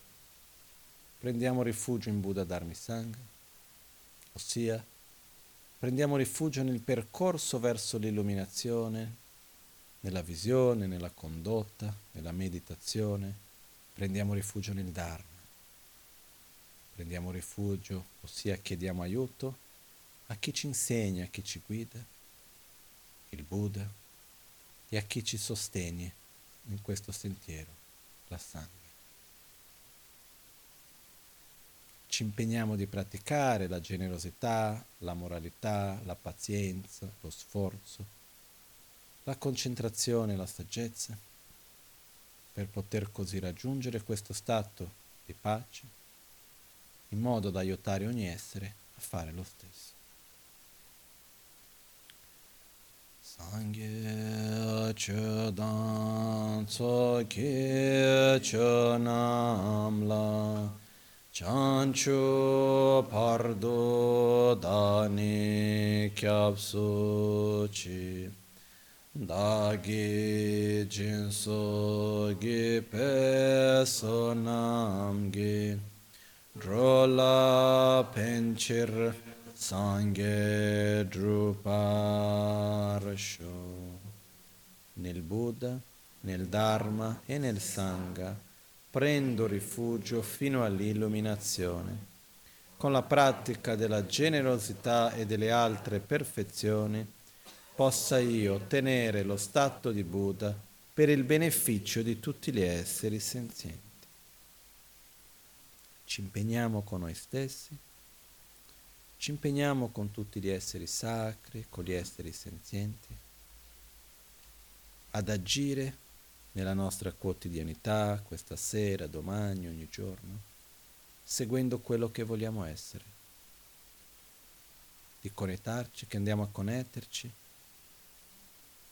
prendiamo rifugio in Buddha Dharmi Sangha, ossia prendiamo rifugio nel percorso verso l'illuminazione, nella visione, nella condotta, nella meditazione, prendiamo rifugio nel Dharma. Prendiamo rifugio, ossia chiediamo aiuto a chi ci insegna, a chi ci guida, il Buddha, e a chi ci sostiene in questo sentiero, la Sangha. Ci impegniamo di praticare la generosità, la moralità, la pazienza, lo sforzo, la concentrazione la saggezza per poter così raggiungere questo stato di pace in modo da aiutare ogni essere a fare lo stesso. Sangye chodan tsoke chonamla chancho pardo dani kyapsu chi dagi jinso gi peso namgi drola penchir Sanghe Druparasho. Nel Buddha, nel Dharma e nel Sangha prendo rifugio fino all'illuminazione. Con la pratica della generosità e delle altre perfezioni possa io ottenere lo stato di Buddha per il beneficio di tutti gli esseri senzienti. Ci impegniamo con noi stessi ci impegniamo con tutti gli esseri sacri, con gli esseri senzienti, ad agire nella nostra quotidianità, questa sera, domani, ogni giorno, seguendo quello che vogliamo essere, di connetterci, che andiamo a connetterci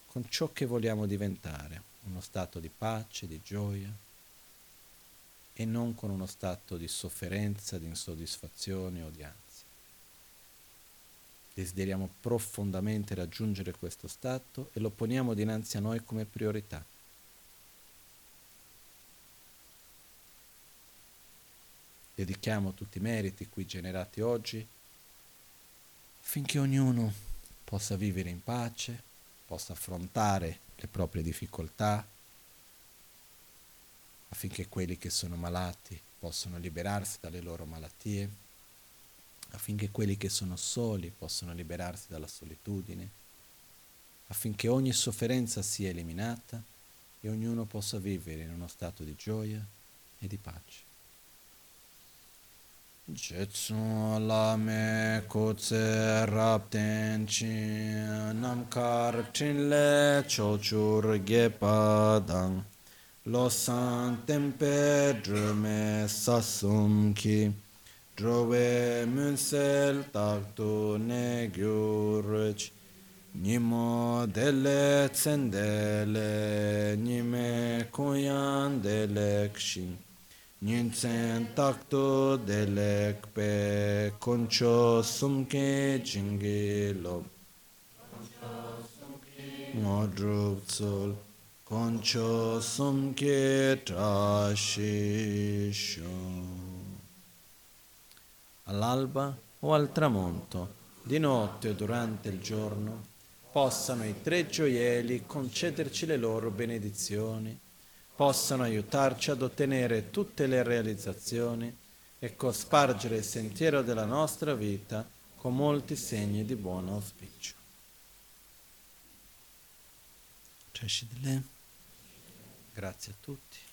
con ciò che vogliamo diventare, uno stato di pace, di gioia, e non con uno stato di sofferenza, di insoddisfazione o di ansia desideriamo profondamente raggiungere questo stato e lo poniamo dinanzi a noi come priorità. Dedichiamo tutti i meriti qui generati oggi affinché ognuno possa vivere in pace, possa affrontare le proprie difficoltà, affinché quelli che sono malati possano liberarsi dalle loro malattie affinché quelli che sono soli possano liberarsi dalla solitudine, affinché ogni sofferenza sia eliminata e ognuno possa vivere in uno stato di gioia e di pace. Jetsu lame kutse rapten chi namkar chinle chochur gepadang lo san tempe drume sasum ki. Drove munsel taktu ne gyurch nimo dele tsendele nime kuyan delek shin Nyinsen taktu delek pe koncho sumke jingi lob Ngodrup tsul koncho sumke trashisho all'alba o al tramonto, di notte o durante il giorno, possano i tre gioielli concederci le loro benedizioni, possano aiutarci ad ottenere tutte le realizzazioni e cospargere il sentiero della nostra vita con molti segni di buon auspicio. Grazie a tutti.